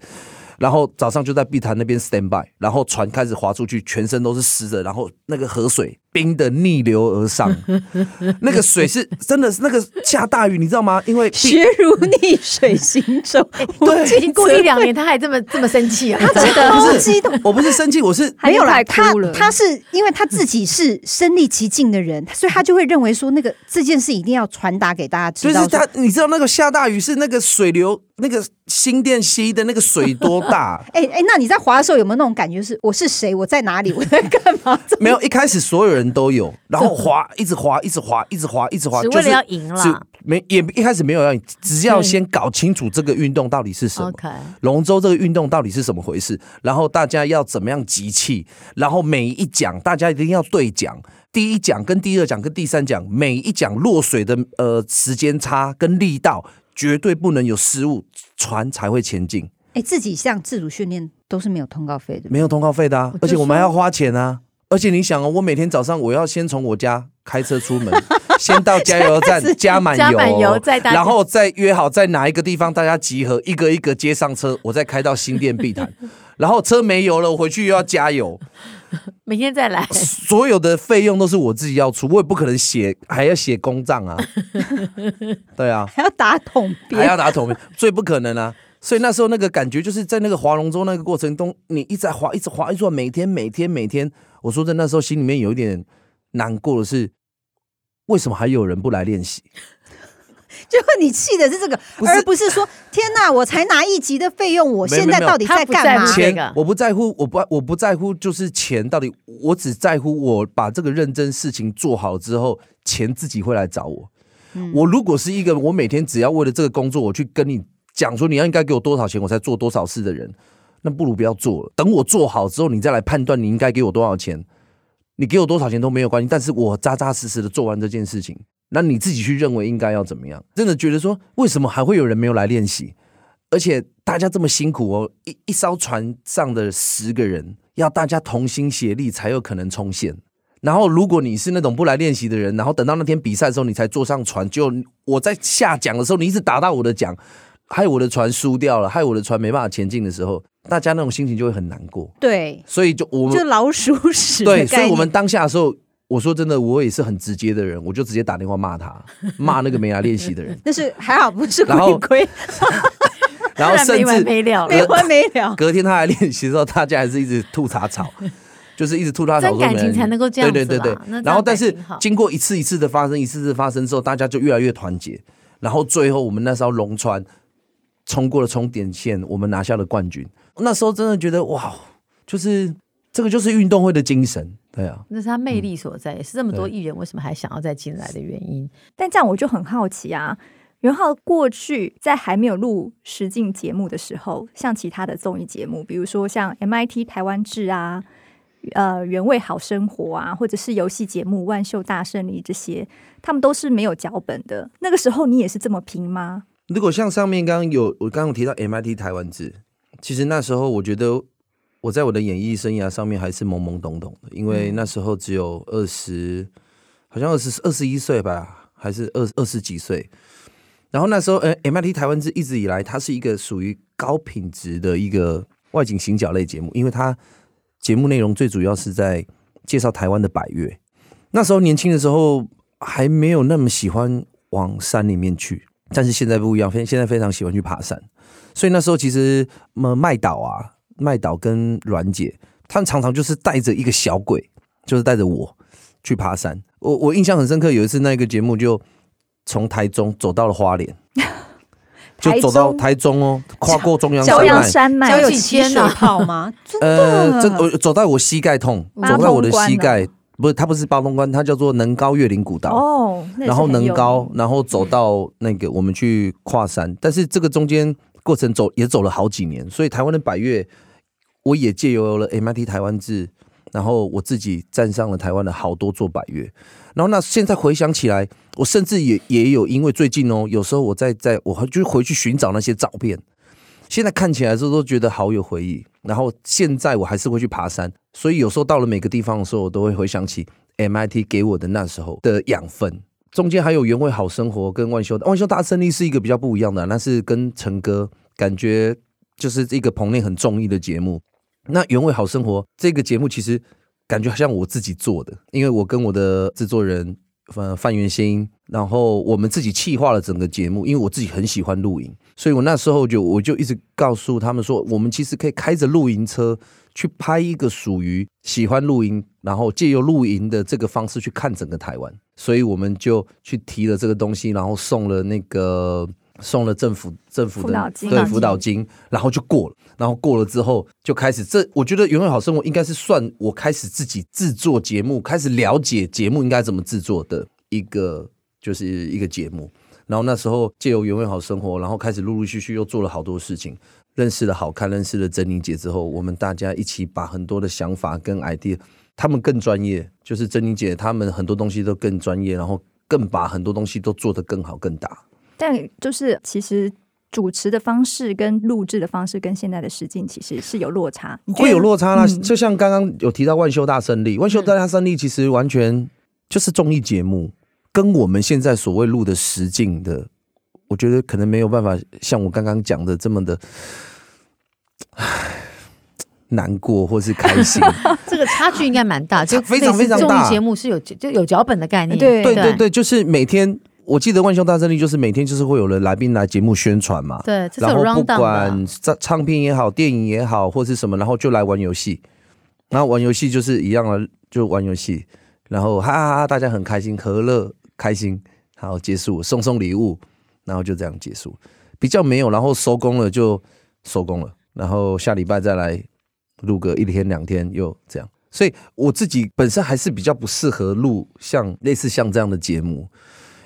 [SPEAKER 6] 然后早上就在碧潭那边 stand by，然后船开始划出去，全身都是湿的，然后那个河水冰的逆流而上，那个水是真的是那个下大雨，你知道吗？因为
[SPEAKER 4] 学如逆水行舟，
[SPEAKER 7] 对，已经过一两年他还这么这么生气啊！
[SPEAKER 4] 他真的超激动，
[SPEAKER 6] 我不是生气，我是
[SPEAKER 4] 没有来他他是因为他自己是身历其境的人，所以他就会认为说那个这件事一定要传达给大家知道。
[SPEAKER 6] 就是他，你知道那个下大雨是那个水流。那个新店溪的那个水多大？
[SPEAKER 4] 哎哎，那你在滑的时候有没有那种感觉？是我是谁？我在哪里？我在干嘛？
[SPEAKER 6] 没有，一开始所有人都有，然后滑，一直滑，一直滑，一直滑，一直滑，
[SPEAKER 7] 就是为了要赢了。
[SPEAKER 6] 没也一开始没有要赢，只要先搞清楚这个运动到底是什么。龙舟这个运动到底是怎么回事？然后大家要怎么样集气？然后每一讲大家一定要对讲，第一讲跟第二讲跟第三讲，每一讲落水的呃时间差跟力道。绝对不能有失误，船才会前进。
[SPEAKER 4] 哎、欸，自己像自主训练都是没有通告费的，
[SPEAKER 6] 没有通告费的啊！而且我们还要花钱啊！而且你想哦，我每天早上我要先从我家开车出门，先到加油站 加满油，油然后再约好在哪一个地方大家集合，一个一个接上车，我再开到新店碧潭，然后车没油了，我回去又要加油。
[SPEAKER 7] 明天再来，
[SPEAKER 6] 所有的费用都是我自己要出，我也不可能写，还要写公账啊。对啊，
[SPEAKER 4] 还要打统编，
[SPEAKER 6] 还要打统编，最不可能啊。所以那时候那个感觉就是在那个划龙舟那个过程中，你一直在划，一直划，一直划，每天每天每天。我说在那时候心里面有一点难过的是，为什么还有人不来练习？
[SPEAKER 4] 就你气的是这个，而不是说天哪，我才拿一集的费用，我现在到底在干嘛？
[SPEAKER 6] 钱我不在乎，我不我不在乎，就是钱到底，我只在乎我把这个认真事情做好之后，钱自己会来找我。我如果是一个我每天只要为了这个工作，我去跟你讲说你要应该给我多少钱，我才做多少事的人，那不如不要做了。等我做好之后，你再来判断你应该给我多少钱。你给我多少钱都没有关系，但是我扎扎实实的做完这件事情。那你自己去认为应该要怎么样？真的觉得说，为什么还会有人没有来练习？而且大家这么辛苦哦，一一艘船上的十个人，要大家同心协力才有可能冲线。然后如果你是那种不来练习的人，然后等到那天比赛的时候你才坐上船，就我在下桨的时候，你一直打到我的桨，害我的船输掉了，害我的船没办法前进的时候，大家那种心情就会很难过。
[SPEAKER 4] 对，
[SPEAKER 6] 所以就我们
[SPEAKER 4] 就老鼠屎。
[SPEAKER 6] 对，所以我们当下的时候。我说真的，我也是很直接的人，我就直接打电话骂他，骂那个没来练习的人。
[SPEAKER 4] 但是还好不是亏亏，
[SPEAKER 6] 然后 甚至
[SPEAKER 7] 没完没了，
[SPEAKER 4] 没完没了。
[SPEAKER 6] 隔天他来练习的时候，大家还是一直吐茶草，就是一直吐他草。
[SPEAKER 7] 感情才能够这样子。
[SPEAKER 6] 对对对对。然后，但是经过一次一次的发生，一次次发生之后，大家就越来越团结。然后最后，我们那艘龙船冲过了终点线，我们拿下了冠军。那时候真的觉得哇，就是这个就是运动会的精神。对啊，
[SPEAKER 7] 那是他魅力所在，嗯、也是这么多艺人为什么还想要再进来的原因。
[SPEAKER 5] 但这样我就很好奇啊，元浩过去在还没有录实境节目的时候，像其他的综艺节目，比如说像 MIT 台湾制啊，呃，原味好生活啊，或者是游戏节目万秀大胜利这些，他们都是没有脚本的。那个时候你也是这么拼吗？
[SPEAKER 6] 如果像上面刚刚有我刚刚提到 MIT 台湾制，其实那时候我觉得。我在我的演艺生涯上面还是懵懵懂懂的，因为那时候只有二十，好像二十二十一岁吧，还是二二十几岁。然后那时候，呃，MIT 台湾制一直以来，它是一个属于高品质的一个外景行脚类节目，因为它节目内容最主要是在介绍台湾的百越。那时候年轻的时候还没有那么喜欢往山里面去，但是现在不一样，非现在非常喜欢去爬山。所以那时候其实，么麦岛啊，麦岛跟阮姐，他们常常就是带着一个小鬼，就是带着我去爬山。我我印象很深刻，有一次那个节目就从台中走到了花莲。就走到台中哦，跨过中央
[SPEAKER 5] 山脉，
[SPEAKER 4] 交有起水泡吗？
[SPEAKER 6] 呃，真我走到我膝盖痛，走到我的膝盖，不是，它不是八通关，它叫做能高越岭古道哦。然后能高，然后走到那个我们去跨山，但是这个中间过程走也走了好几年，所以台湾的百越，我也借由了 MIT 台湾志，然后我自己站上了台湾的好多座百越。然后那现在回想起来，我甚至也也有因为最近哦，有时候我在在我就回去寻找那些照片，现在看起来的时候都觉得好有回忆。然后现在我还是会去爬山，所以有时候到了每个地方的时候，我都会回想起 MIT 给我的那时候的养分。中间还有原味好生活跟万秀万秀大胜利是一个比较不一样的，那是跟陈哥感觉就是一个棚内很中意的节目。那原味好生活这个节目其实。感觉好像我自己做的，因为我跟我的制作人呃范元新，然后我们自己企划了整个节目。因为我自己很喜欢露营，所以我那时候就我就一直告诉他们说，我们其实可以开着露营车去拍一个属于喜欢露营，然后借由露营的这个方式去看整个台湾。所以我们就去提了这个东西，然后送了那个。送了政府政府的对辅导金，然后就过了，然后过了之后就开始这，我觉得原味好生活应该是算我开始自己制作节目，开始了解节目应该怎么制作的一个就是一个节目。然后那时候借由原味好生活，然后开始陆陆续续又做了好多事情，认识了好看，认识了珍妮姐之后，我们大家一起把很多的想法跟 idea，他们更专业，就是珍妮姐他们很多东西都更专业，然后更把很多东西都做得更好更大。
[SPEAKER 5] 但就是其实主持的方式跟录制的方式跟现在的实境其实是有落差，
[SPEAKER 6] 会有落差啦。嗯、就像刚刚有提到万秀大胜利，万秀大胜利其实完全就是综艺节目，跟我们现在所谓录的实境的，我觉得可能没有办法像我刚刚讲的这么的，唉，难过或是开心。
[SPEAKER 7] 这个差距应该蛮大，就
[SPEAKER 6] 非常非常大。
[SPEAKER 7] 综艺节目是有就有脚本的概念，
[SPEAKER 5] 对
[SPEAKER 6] 对对对，就是每天。我记得万秀大胜利就是每天就是会有人来宾来节目宣传嘛，
[SPEAKER 7] 对，
[SPEAKER 6] 然后不管唱唱片也好，电影也好，或是什么，然后就来玩游戏，然后玩游戏就是一样的，就玩游戏，然后哈哈哈，大家很开心，和乐开心，然后结束，送送礼物，然后就这样结束，比较没有，然后收工了就收工了，然后下礼拜再来录个一天两天又这样，所以我自己本身还是比较不适合录像类似像这样的节目。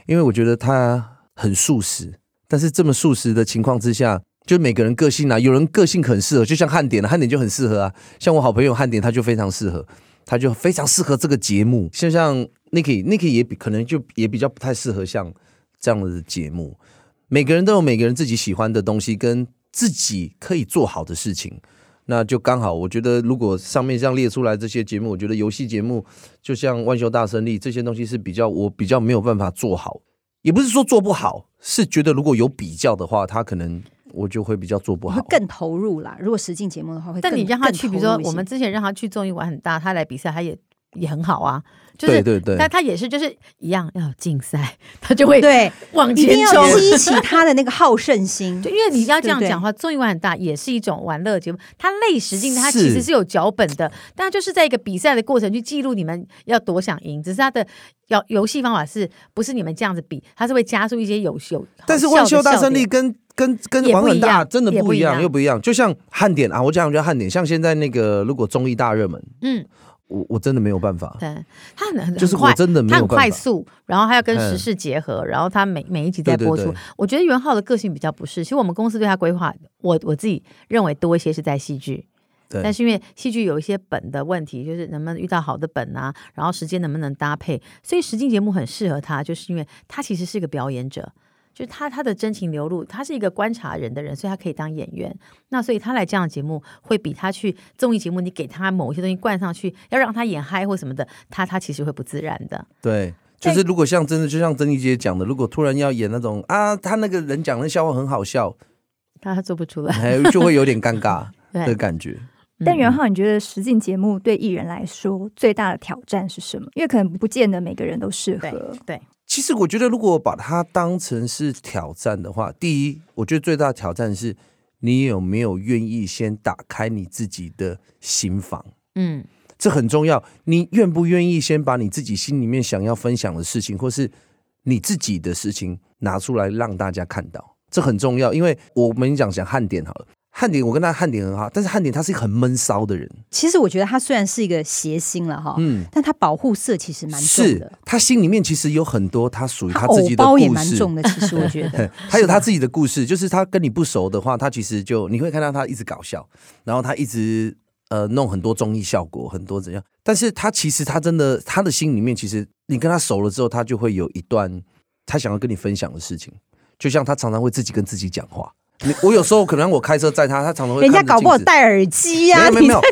[SPEAKER 6] 因为我觉得他很速食，但是这么速食的情况之下，就每个人个性啊，有人个性很适合，就像汉典啊，汉典就很适合啊。像我好朋友汉典，他就非常适合，他就非常适合这个节目。像像 Niki，Niki 也比可能就也比较不太适合像这样的节目。每个人都有每个人自己喜欢的东西，跟自己可以做好的事情。那就刚好，我觉得如果上面这样列出来这些节目，我觉得游戏节目就像万秀大胜利这些东西是比较我比较没有办法做好，也不是说做不好，是觉得如果有比较的话，他可能我就会比较做不好，
[SPEAKER 4] 会更投入啦。如果实境节目的话会，
[SPEAKER 7] 但你让他去，比如说我们之前让他去综艺玩很大，他来比赛，他也也很好啊。就是、对对对，但他也是，就是一样要竞赛，他就会对往前冲，
[SPEAKER 4] 激起他的那个好胜心。
[SPEAKER 7] 对，因为你要这样讲话，综艺玩很大也是一种玩乐节目，他累实境，他其实是有脚本的，但就是在一个比赛的过程去记录你们要多想赢，只是他的要游戏方法是不是你们这样子比，他是会加速一些有秀。
[SPEAKER 6] 但是万秀大胜利跟跟跟玩很大真的不一样，又不一样。就像汉典啊，我讲我觉得汉典，像现在那个如果综艺大热门，嗯。我我真的没有办法，
[SPEAKER 7] 对，他很很快，
[SPEAKER 6] 就是我真的没有办法，
[SPEAKER 7] 他很快速，然后还要跟时事结合，嗯、然后他每每一集在播出。对对对，我觉得元浩的个性比较不是，其实我们公司对他规划，我我自己认为多一些是在戏剧，对，但是因为戏剧有一些本的问题，就是能不能遇到好的本啊，然后时间能不能搭配，所以实境节目很适合他，就是因为他其实是一个表演者。就是他他的真情流露，他是一个观察人的人，所以他可以当演员。那所以他来这样的节目，会比他去综艺节目，你给他某些东西灌上去，要让他演嗨或什么的，他他其实会不自然的。
[SPEAKER 6] 对，就是如果像真的，就像珍妮姐讲的，如果突然要演那种啊，他那个人讲的笑话很好笑，
[SPEAKER 7] 他他做不出来，
[SPEAKER 6] 就会有点尴尬 的感觉。
[SPEAKER 5] 但元浩，你觉得实境节目对艺人来说最大的挑战是什么？因为可能不见得每个人都适合。
[SPEAKER 7] 对，对，
[SPEAKER 6] 其实我觉得，如果把它当成是挑战的话，第一，我觉得最大的挑战是你有没有愿意先打开你自己的心房。
[SPEAKER 7] 嗯，
[SPEAKER 6] 这很重要。你愿不愿意先把你自己心里面想要分享的事情，或是你自己的事情拿出来让大家看到？这很重要，因为我们讲讲汉典好了。汉典，我跟他汉典很好，但是汉典他是一个很闷骚的人。
[SPEAKER 4] 其实我觉得他虽然是一个谐星了哈，嗯，但他保护色其实蛮重的。
[SPEAKER 6] 他心里面其实有很多他属于他自己的故事，
[SPEAKER 4] 也蛮重的。其实我觉得
[SPEAKER 6] 还有他自己的故事，就是他跟你不熟的话，他其实就你会看到他一直搞笑，然后他一直呃弄很多综艺效果，很多怎样。但是他其实他真的他的心里面，其实你跟他熟了之后，他就会有一段他想要跟你分享的事情，就像他常常会自己跟自己讲话。你我有时候可能我开车载他，他常常会。
[SPEAKER 4] 人家搞不好戴耳机呀、啊，
[SPEAKER 6] 没有没有。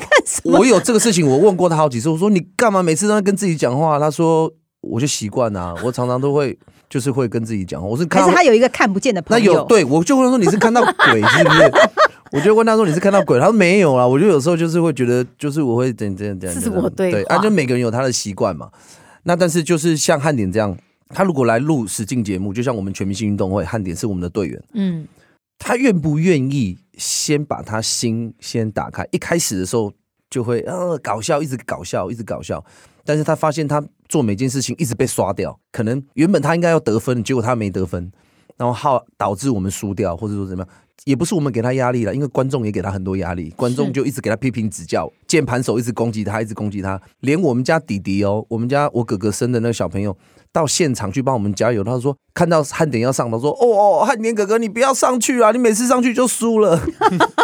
[SPEAKER 6] 我有这个事情，我问过他好几次。我说你干嘛每次都在跟自己讲话？他说我就习惯啊，我常常都会就是会跟自己讲话。我是看，
[SPEAKER 4] 但是他有一个看不见的朋友。
[SPEAKER 6] 那有对，我就问他说你是看到鬼是不是？我就问他说你是看到鬼？他说没有啊。我就有时候就是会觉得，就是我会这样这样这样。
[SPEAKER 7] 是我对
[SPEAKER 6] 对啊，就每个人有他的习惯嘛。那但是就是像汉典这样，他如果来录实境节目，就像我们全明星运动会，汉典是我们的队员，嗯。他愿不愿意先把他心先打开？一开始的时候就会呃搞笑，一直搞笑，一直搞笑。但是他发现他做每件事情一直被刷掉，可能原本他应该要得分，结果他没得分，然后好导致我们输掉，或者说怎么样？也不是我们给他压力了，因为观众也给他很多压力，观众就一直给他批评指教，键盘手一直攻击他，一直攻击他，连我们家弟弟哦，我们家我哥哥生的那个小朋友。到现场去帮我们加油，他说看到汉典要上，他说哦哦，汉典哥哥你不要上去啊，你每次上去就输了，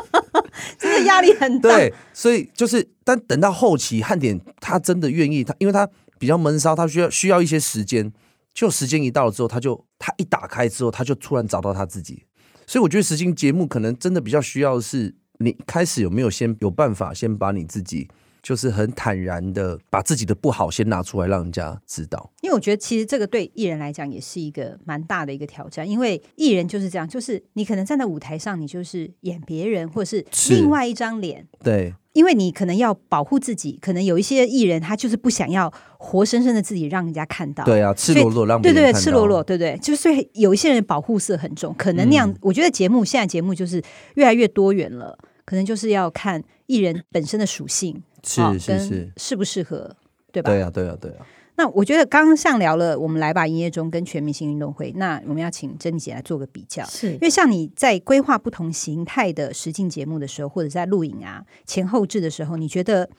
[SPEAKER 4] 真的压力很大。
[SPEAKER 6] 对，所以就是，但等到后期汉典他真的愿意，他因为他比较闷骚，他需要需要一些时间，就时间一到了之后，他就他一打开之后，他就突然找到他自己。所以我觉得实境节目可能真的比较需要的是，你开始有没有先有办法先把你自己。就是很坦然的把自己的不好先拿出来让人家知道，
[SPEAKER 4] 因为我觉得其实这个对艺人来讲也是一个蛮大的一个挑战，因为艺人就是这样，就是你可能站在舞台上，你就是演别人或者是另外一张脸，
[SPEAKER 6] 对，
[SPEAKER 4] 因为你可能要保护自己，可能有一些艺人他就是不想要活生生的自己让人家看到，
[SPEAKER 6] 对啊，赤裸裸让
[SPEAKER 4] 对对对，赤裸裸，对对，就是有一些人保护色很重，可能那样，嗯、我觉得节目现在节目就是越来越多元了，可能就是要看艺人本身的属性。
[SPEAKER 6] 是是是，
[SPEAKER 4] 适不适合，对吧？
[SPEAKER 6] 对啊，对啊，对啊。
[SPEAKER 4] 那我觉得刚刚像聊了，我们来吧营业中跟全明星运动会，那我们要请珍妮姐来做个比较，
[SPEAKER 7] 是
[SPEAKER 4] 因为像你在规划不同形态的实境节目的时候，或者在录影啊前后置的时候，你觉得？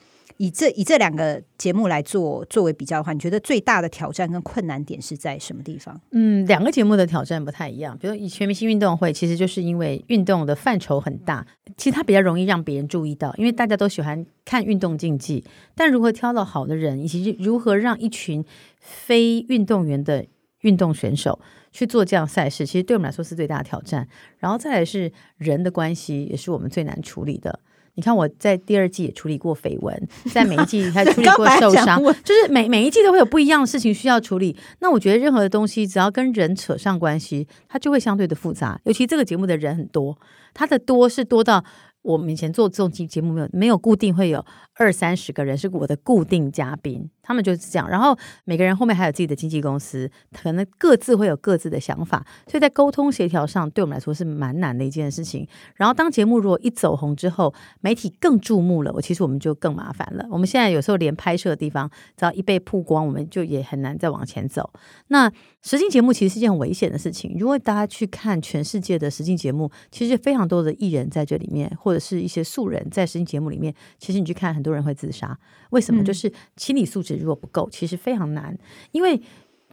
[SPEAKER 4] 以这以这两个节目来做作为比较的话，你觉得最大的挑战跟困难点是在什么地方？
[SPEAKER 7] 嗯，两个节目的挑战不太一样。比如以全明星运动会，其实就是因为运动的范畴很大，其实它比较容易让别人注意到，因为大家都喜欢看运动竞技。但如何挑到好的人，以及如何让一群非运动员的运动选手去做这样赛事，其实对我们来说是最大的挑战。然后再来是人的关系，也是我们最难处理的。你看我在第二季也处理过绯闻，在每一季 还处理过受伤，就是每每一季都会有不一样的事情需要处理。那我觉得任何的东西只要跟人扯上关系，它就会相对的复杂。尤其这个节目的人很多，它的多是多到。我们以前做这种节目没有没有固定会有二三十个人是我的固定嘉宾，他们就是这样。然后每个人后面还有自己的经纪公司，可能各自会有各自的想法，所以在沟通协调上，对我们来说是蛮难的一件事情。然后当节目如果一走红之后，媒体更注目了，我其实我们就更麻烦了。我们现在有时候连拍摄的地方，只要一被曝光，我们就也很难再往前走。那实境节目其实是一件很危险的事情。如果大家去看全世界的实境节目，其实非常多的艺人在这里面，或者是一些素人在实境节目里面，其实你去看，很多人会自杀。为什么？就是心理素质如果不够，其实非常难，因为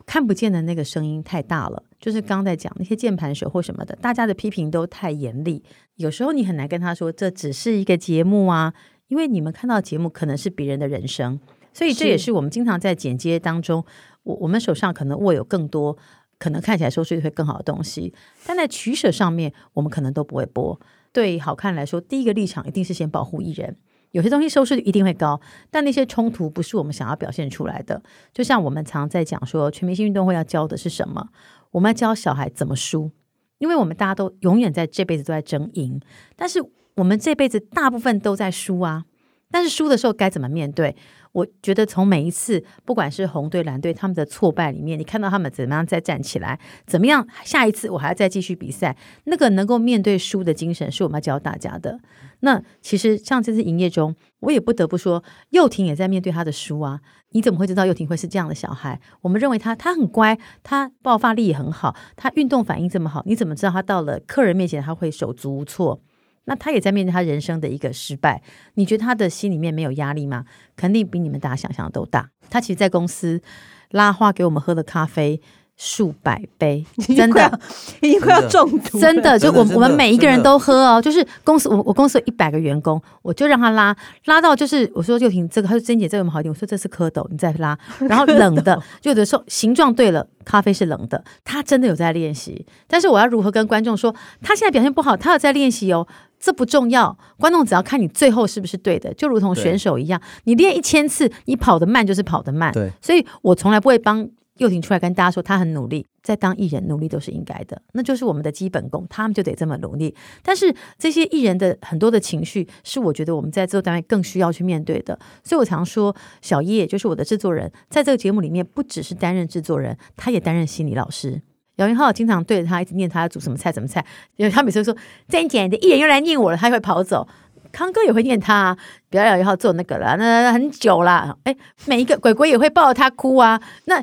[SPEAKER 7] 看不见的那个声音太大了。就是刚刚在讲那些键盘手或什么的，大家的批评都太严厉，有时候你很难跟他说这只是一个节目啊，因为你们看到节目可能是别人的人生，所以这也是我们经常在剪接当中，我我们手上可能握有更多。可能看起来收视率会更好的东西，但在取舍上面，我们可能都不会播。对好看来说，第一个立场一定是先保护艺人。有些东西收视率一定会高，但那些冲突不是我们想要表现出来的。就像我们常在讲说，全明星运动会要教的是什么？我们要教小孩怎么输，因为我们大家都永远在这辈子都在争赢，但是我们这辈子大部分都在输啊。但是输的时候该怎么面对？我觉得从每一次，不管是红队蓝队他们的挫败里面，你看到他们怎么样再站起来，怎么样下一次我还要再继续比赛，那个能够面对输的精神是我们要教大家的。那其实像这次营业中，我也不得不说，幼婷也在面对他的输啊。你怎么会知道幼婷会是这样的小孩？我们认为他他很乖，他爆发力也很好，他运动反应这么好，你怎么知道他到了客人面前他会手足无措？那他也在面对他人生的一个失败，你觉得他的心里面没有压力吗？肯定比你们大家想象的都大。他其实，在公司拉花给我们喝的咖啡。数百杯，真的
[SPEAKER 4] 已经快要中毒，
[SPEAKER 7] 真的就我我们每一个人都喝哦。就是公司我我公司有一百个员工，我就让他拉拉到就是我说就婷这个，他说珍姐这个有没有好一点？我说这是蝌蚪，你再拉。然后冷的，就有的时候形状对了，咖啡是冷的。他真的有在练习，但是我要如何跟观众说他现在表现不好，他有在练习哦，这不重要。观众只要看你最后是不是对的，就如同选手一样，你练一千次，你跑得慢就是跑得慢。对，所以我从来不会帮。又婷出来跟大家说，他很努力，在当艺人努力都是应该的，那就是我们的基本功，他们就得这么努力。但是这些艺人的很多的情绪，是我觉得我们在制作单位更需要去面对的。所以我常说，小叶就是我的制作人，在这个节目里面，不只是担任制作人，他也担任心理老师。姚元浩经常对着他一直念他要煮什么菜，什么菜，因为他每次说：“再姐，你的艺人又来念我了。”他会跑走。康哥也会念他，啊，不要姚元浩做那个了，那很久了。哎，每一个鬼鬼也会抱着他哭啊，那。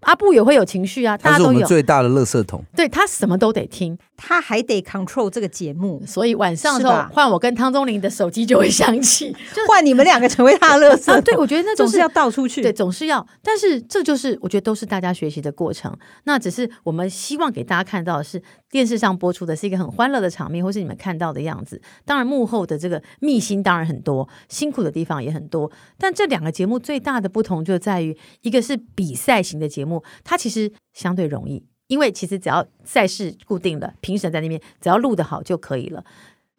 [SPEAKER 7] 阿布也会有情绪啊，大家都有。
[SPEAKER 6] 最大的垃圾桶，
[SPEAKER 7] 对，他什么都得听，
[SPEAKER 4] 他还得 control 这个节目，
[SPEAKER 7] 所以晚上的时候换我跟汤宗霖的手机就会响起，
[SPEAKER 4] 换你们两个成为他的垃圾桶。
[SPEAKER 7] 啊，对，我觉得那 就是
[SPEAKER 4] 总是要倒出去，
[SPEAKER 7] 对，总是要。但是这就是我觉得都是大家学习的过程。那只是我们希望给大家看到的是电视上播出的是一个很欢乐的场面，或是你们看到的样子。当然幕后的这个秘辛当然很多，辛苦的地方也很多。但这两个节目最大的不同就在于，一个是比赛型的节目，它其实。相对容易，因为其实只要赛事固定了，评审在那边，只要录得好就可以了。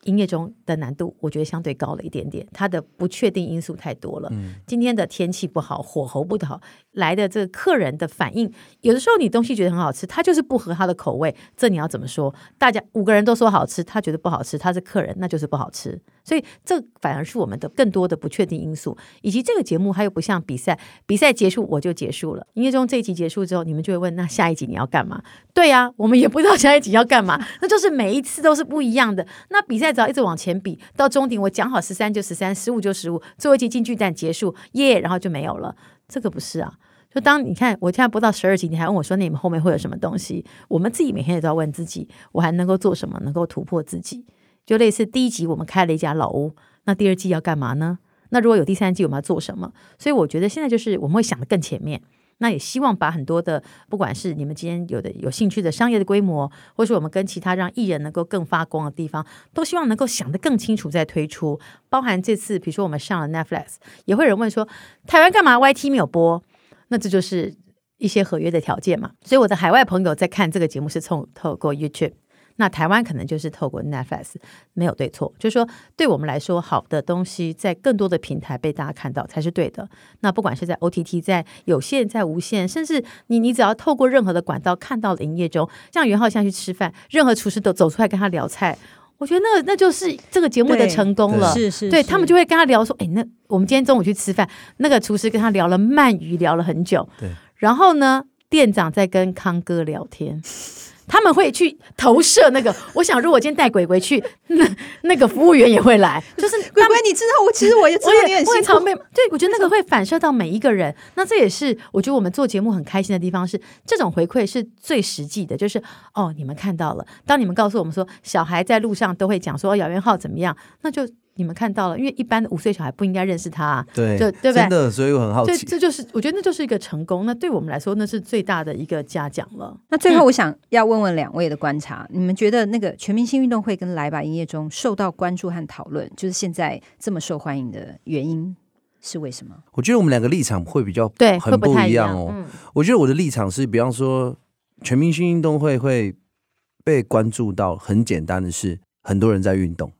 [SPEAKER 7] 营业中的难度，我觉得相对高了一点点，它的不确定因素太多了。嗯，今天的天气不好，火候不好，来的这个客人的反应，有的时候你东西觉得很好吃，他就是不合他的口味，这你要怎么说？大家五个人都说好吃，他觉得不好吃，他是客人，那就是不好吃。所以这反而是我们的更多的不确定因素，以及这个节目它又不像比赛，比赛结束我就结束了。音乐中这一集结束之后，你们就会问，那下一集你要干嘛？对呀、啊，我们也不知道下一集要干嘛，那就是每一次都是不一样的。那比赛只要一直往前比，到终点我讲好十三就十三，十五就十五，最后一集金巨蛋结束，耶、yeah，然后就没有了。这个不是啊，就当你看我现在播到十二集，你还问我说，那你们后面会有什么东西？我们自己每天也都要问自己，我还能够做什么，能够突破自己？就类似第一集我们开了一家老屋，那第二季要干嘛呢？那如果有第三季，我们要做什么？所以我觉得现在就是我们会想得更前面，那也希望把很多的不管是你们今天有的有兴趣的商业的规模，或是我们跟其他让艺人能够更发光的地方，都希望能够想得更清楚再推出。包含这次比如说我们上了 Netflix，也会有人问说台湾干嘛 YT 没有播？那这就是一些合约的条件嘛。所以我的海外朋友在看这个节目是从透过 YouTube。那台湾可能就是透过 Netflix，没有对错，就是说对我们来说，好的东西在更多的平台被大家看到才是对的。那不管是在 OTT，在有线，在无线，甚至你你只要透过任何的管道看到了营业中，像袁浩现在去吃饭，任何厨师都走出来跟他聊菜，我觉得那那就是这个节目的成功了。是是，对他们就会跟他聊说，哎，那我们今天中午去吃饭，那个厨师跟他聊了鳗鱼，聊了很久。对，然后呢，店长在跟康哥聊天。他们会去投射那个，我想如果今天带鬼鬼去，那那个服务员也会来，就是
[SPEAKER 4] 鬼鬼，你知道我其实我也知道你很辛苦，
[SPEAKER 7] 对，我觉得那个会反射到每一个人，那这也是我觉得我们做节目很开心的地方是，是这种回馈是最实际的，就是哦，你们看到了，当你们告诉我们说小孩在路上都会讲说姚元浩怎么样，那就。你们看到了，因为一般的五岁小孩不应该认识他，啊，对，就对不对？
[SPEAKER 6] 真的，所以我很好奇。
[SPEAKER 7] 这这就是我觉得那就是一个成功。那对我们来说，那是最大的一个嘉奖了。
[SPEAKER 4] 那最后，我想要问问两位的观察，嗯、你们觉得那个全明星运动会跟来吧营业中受到关注和讨论，就是现在这么受欢迎的原因是为什么？
[SPEAKER 6] 我觉得我们两个立场会比较
[SPEAKER 7] 对
[SPEAKER 6] 很不一样哦。嗯、我觉得我的立场是，比方说全明星运动会会被关注到，很简单的是，很多人在运动，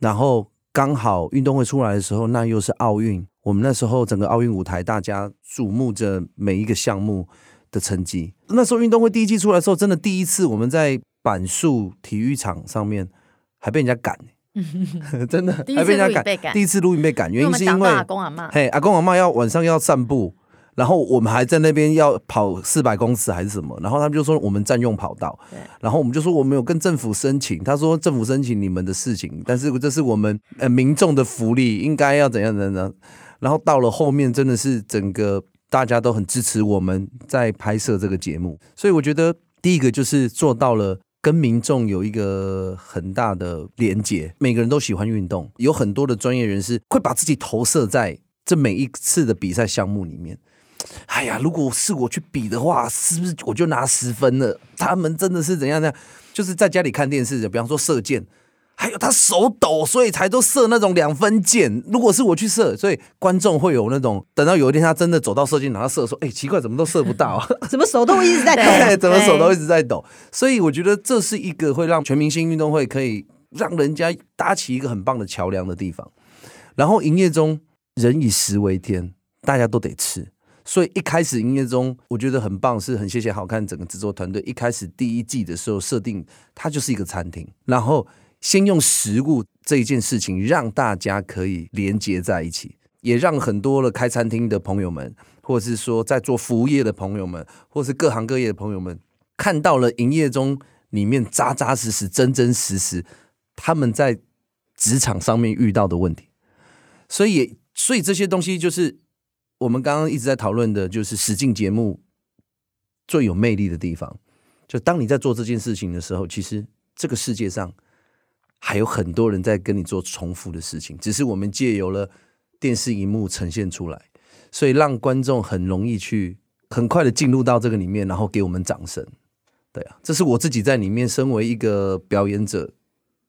[SPEAKER 6] 然后。刚好运动会出来的时候，那又是奥运。我们那时候整个奥运舞台，大家瞩目着每一个项目的成绩。那时候运动会第一季出来的时候，真的第一次我们在板树体育场上面还被人家赶，真的
[SPEAKER 7] 第一次
[SPEAKER 6] 还被人家
[SPEAKER 7] 赶
[SPEAKER 6] 第一次录影被赶，原因是因
[SPEAKER 7] 为阿公阿嬷
[SPEAKER 6] 嘿，阿公阿妈要晚上要散步，然后我们还在那边要跑四百公尺还是什么，然后他们就说我们占用跑道，然后我们就说我们有跟政府申请，他说政府申请你们的事情，但是这是我们呃民众的福利，应该要怎样怎样，然后到了后面真的是整个大家都很支持我们在拍摄这个节目，所以我觉得第一个就是做到了。跟民众有一个很大的连结，每个人都喜欢运动，有很多的专业人士会把自己投射在这每一次的比赛项目里面。哎呀，如果是我去比的话，是不是我就拿十分了？他们真的是怎样呢？就是在家里看电视的，比方说射箭。还有他手抖，所以才都射那种两分箭。如果是我去射，所以观众会有那种等到有一天他真的走到射箭场，他射说：“哎、欸，奇怪，怎么都射不到、啊？
[SPEAKER 4] 怎么手都一直在抖？
[SPEAKER 6] 对，怎么手都一直在抖？”所以我觉得这是一个会让全明星运动会可以让人家搭起一个很棒的桥梁的地方。然后营业中人以食为天，大家都得吃，所以一开始营业中我觉得很棒，是很谢谢好看整个制作团队。一开始第一季的时候设定它就是一个餐厅，然后。先用食物这一件事情让大家可以连接在一起，也让很多的开餐厅的朋友们，或者是说在做服务业的朋友们，或是各行各业的朋友们，看到了营业中里面扎扎实实、真真实实他们在职场上面遇到的问题。所以，所以这些东西就是我们刚刚一直在讨论的，就是实境节目最有魅力的地方。就当你在做这件事情的时候，其实这个世界上。还有很多人在跟你做重复的事情，只是我们借由了电视荧幕呈现出来，所以让观众很容易去很快的进入到这个里面，然后给我们掌声。对啊，这是我自己在里面身为一个表演者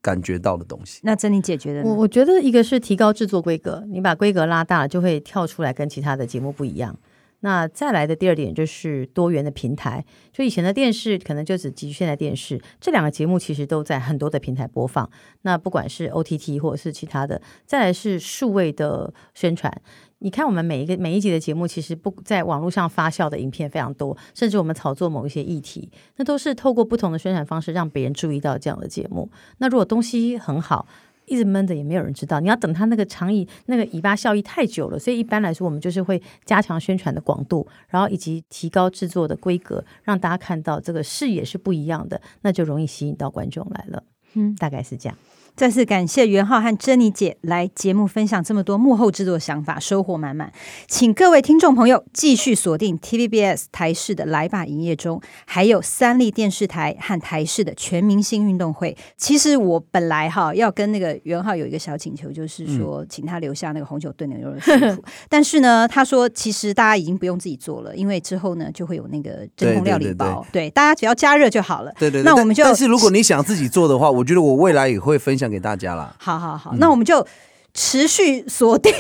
[SPEAKER 6] 感觉到的东西。
[SPEAKER 4] 那珍妮解决的？
[SPEAKER 7] 我我觉得一个是提高制作规格，你把规格拉大了，就会跳出来跟其他的节目不一样。那再来的第二点就是多元的平台，就以前的电视可能就只局限在电视，这两个节目其实都在很多的平台播放。那不管是 OTT 或者是其他的，再来是数位的宣传。你看我们每一个每一集的节目，其实不在网络上发酵的影片非常多，甚至我们炒作某一些议题，那都是透过不同的宣传方式让别人注意到这样的节目。那如果东西很好。一直闷着也没有人知道，你要等它那个长尾那个尾巴效益太久了，所以一般来说我们就是会加强宣传的广度，然后以及提高制作的规格，让大家看到这个视野是不一样的，那就容易吸引到观众来了。嗯，大概是这样。
[SPEAKER 4] 再次感谢元浩和珍妮姐来节目分享这么多幕后制作想法，收获满满。请各位听众朋友继续锁定 TVBS 台视的《来吧营业中》，还有三立电视台和台视的全明星运动会。其实我本来哈要跟那个元浩有一个小请求，就是说请他留下那个红酒炖牛肉的食谱。但是呢，他说其实大家已经不用自己做了，因为之后呢就会有那个真空料理包，对，大家只要加热就好了。对对，对，那我们就，但是
[SPEAKER 6] 如果你想自己做的话，我觉得我未来也会分享。给大家了，
[SPEAKER 4] 好好好，嗯、那我们就持续锁定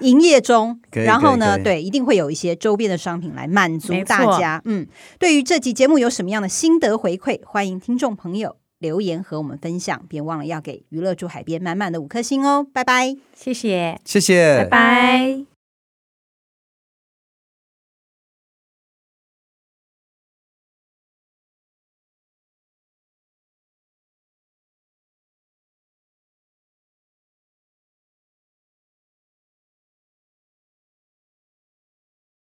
[SPEAKER 4] 营业中，然后呢，对，一定会有一些周边的商品来满足大家。嗯，对于这集节目有什么样的心得回馈，欢迎听众朋友留言和我们分享，别忘了要给娱乐住海边满满的五颗星哦，拜拜，
[SPEAKER 7] 谢谢，
[SPEAKER 6] 谢谢，
[SPEAKER 7] 拜拜。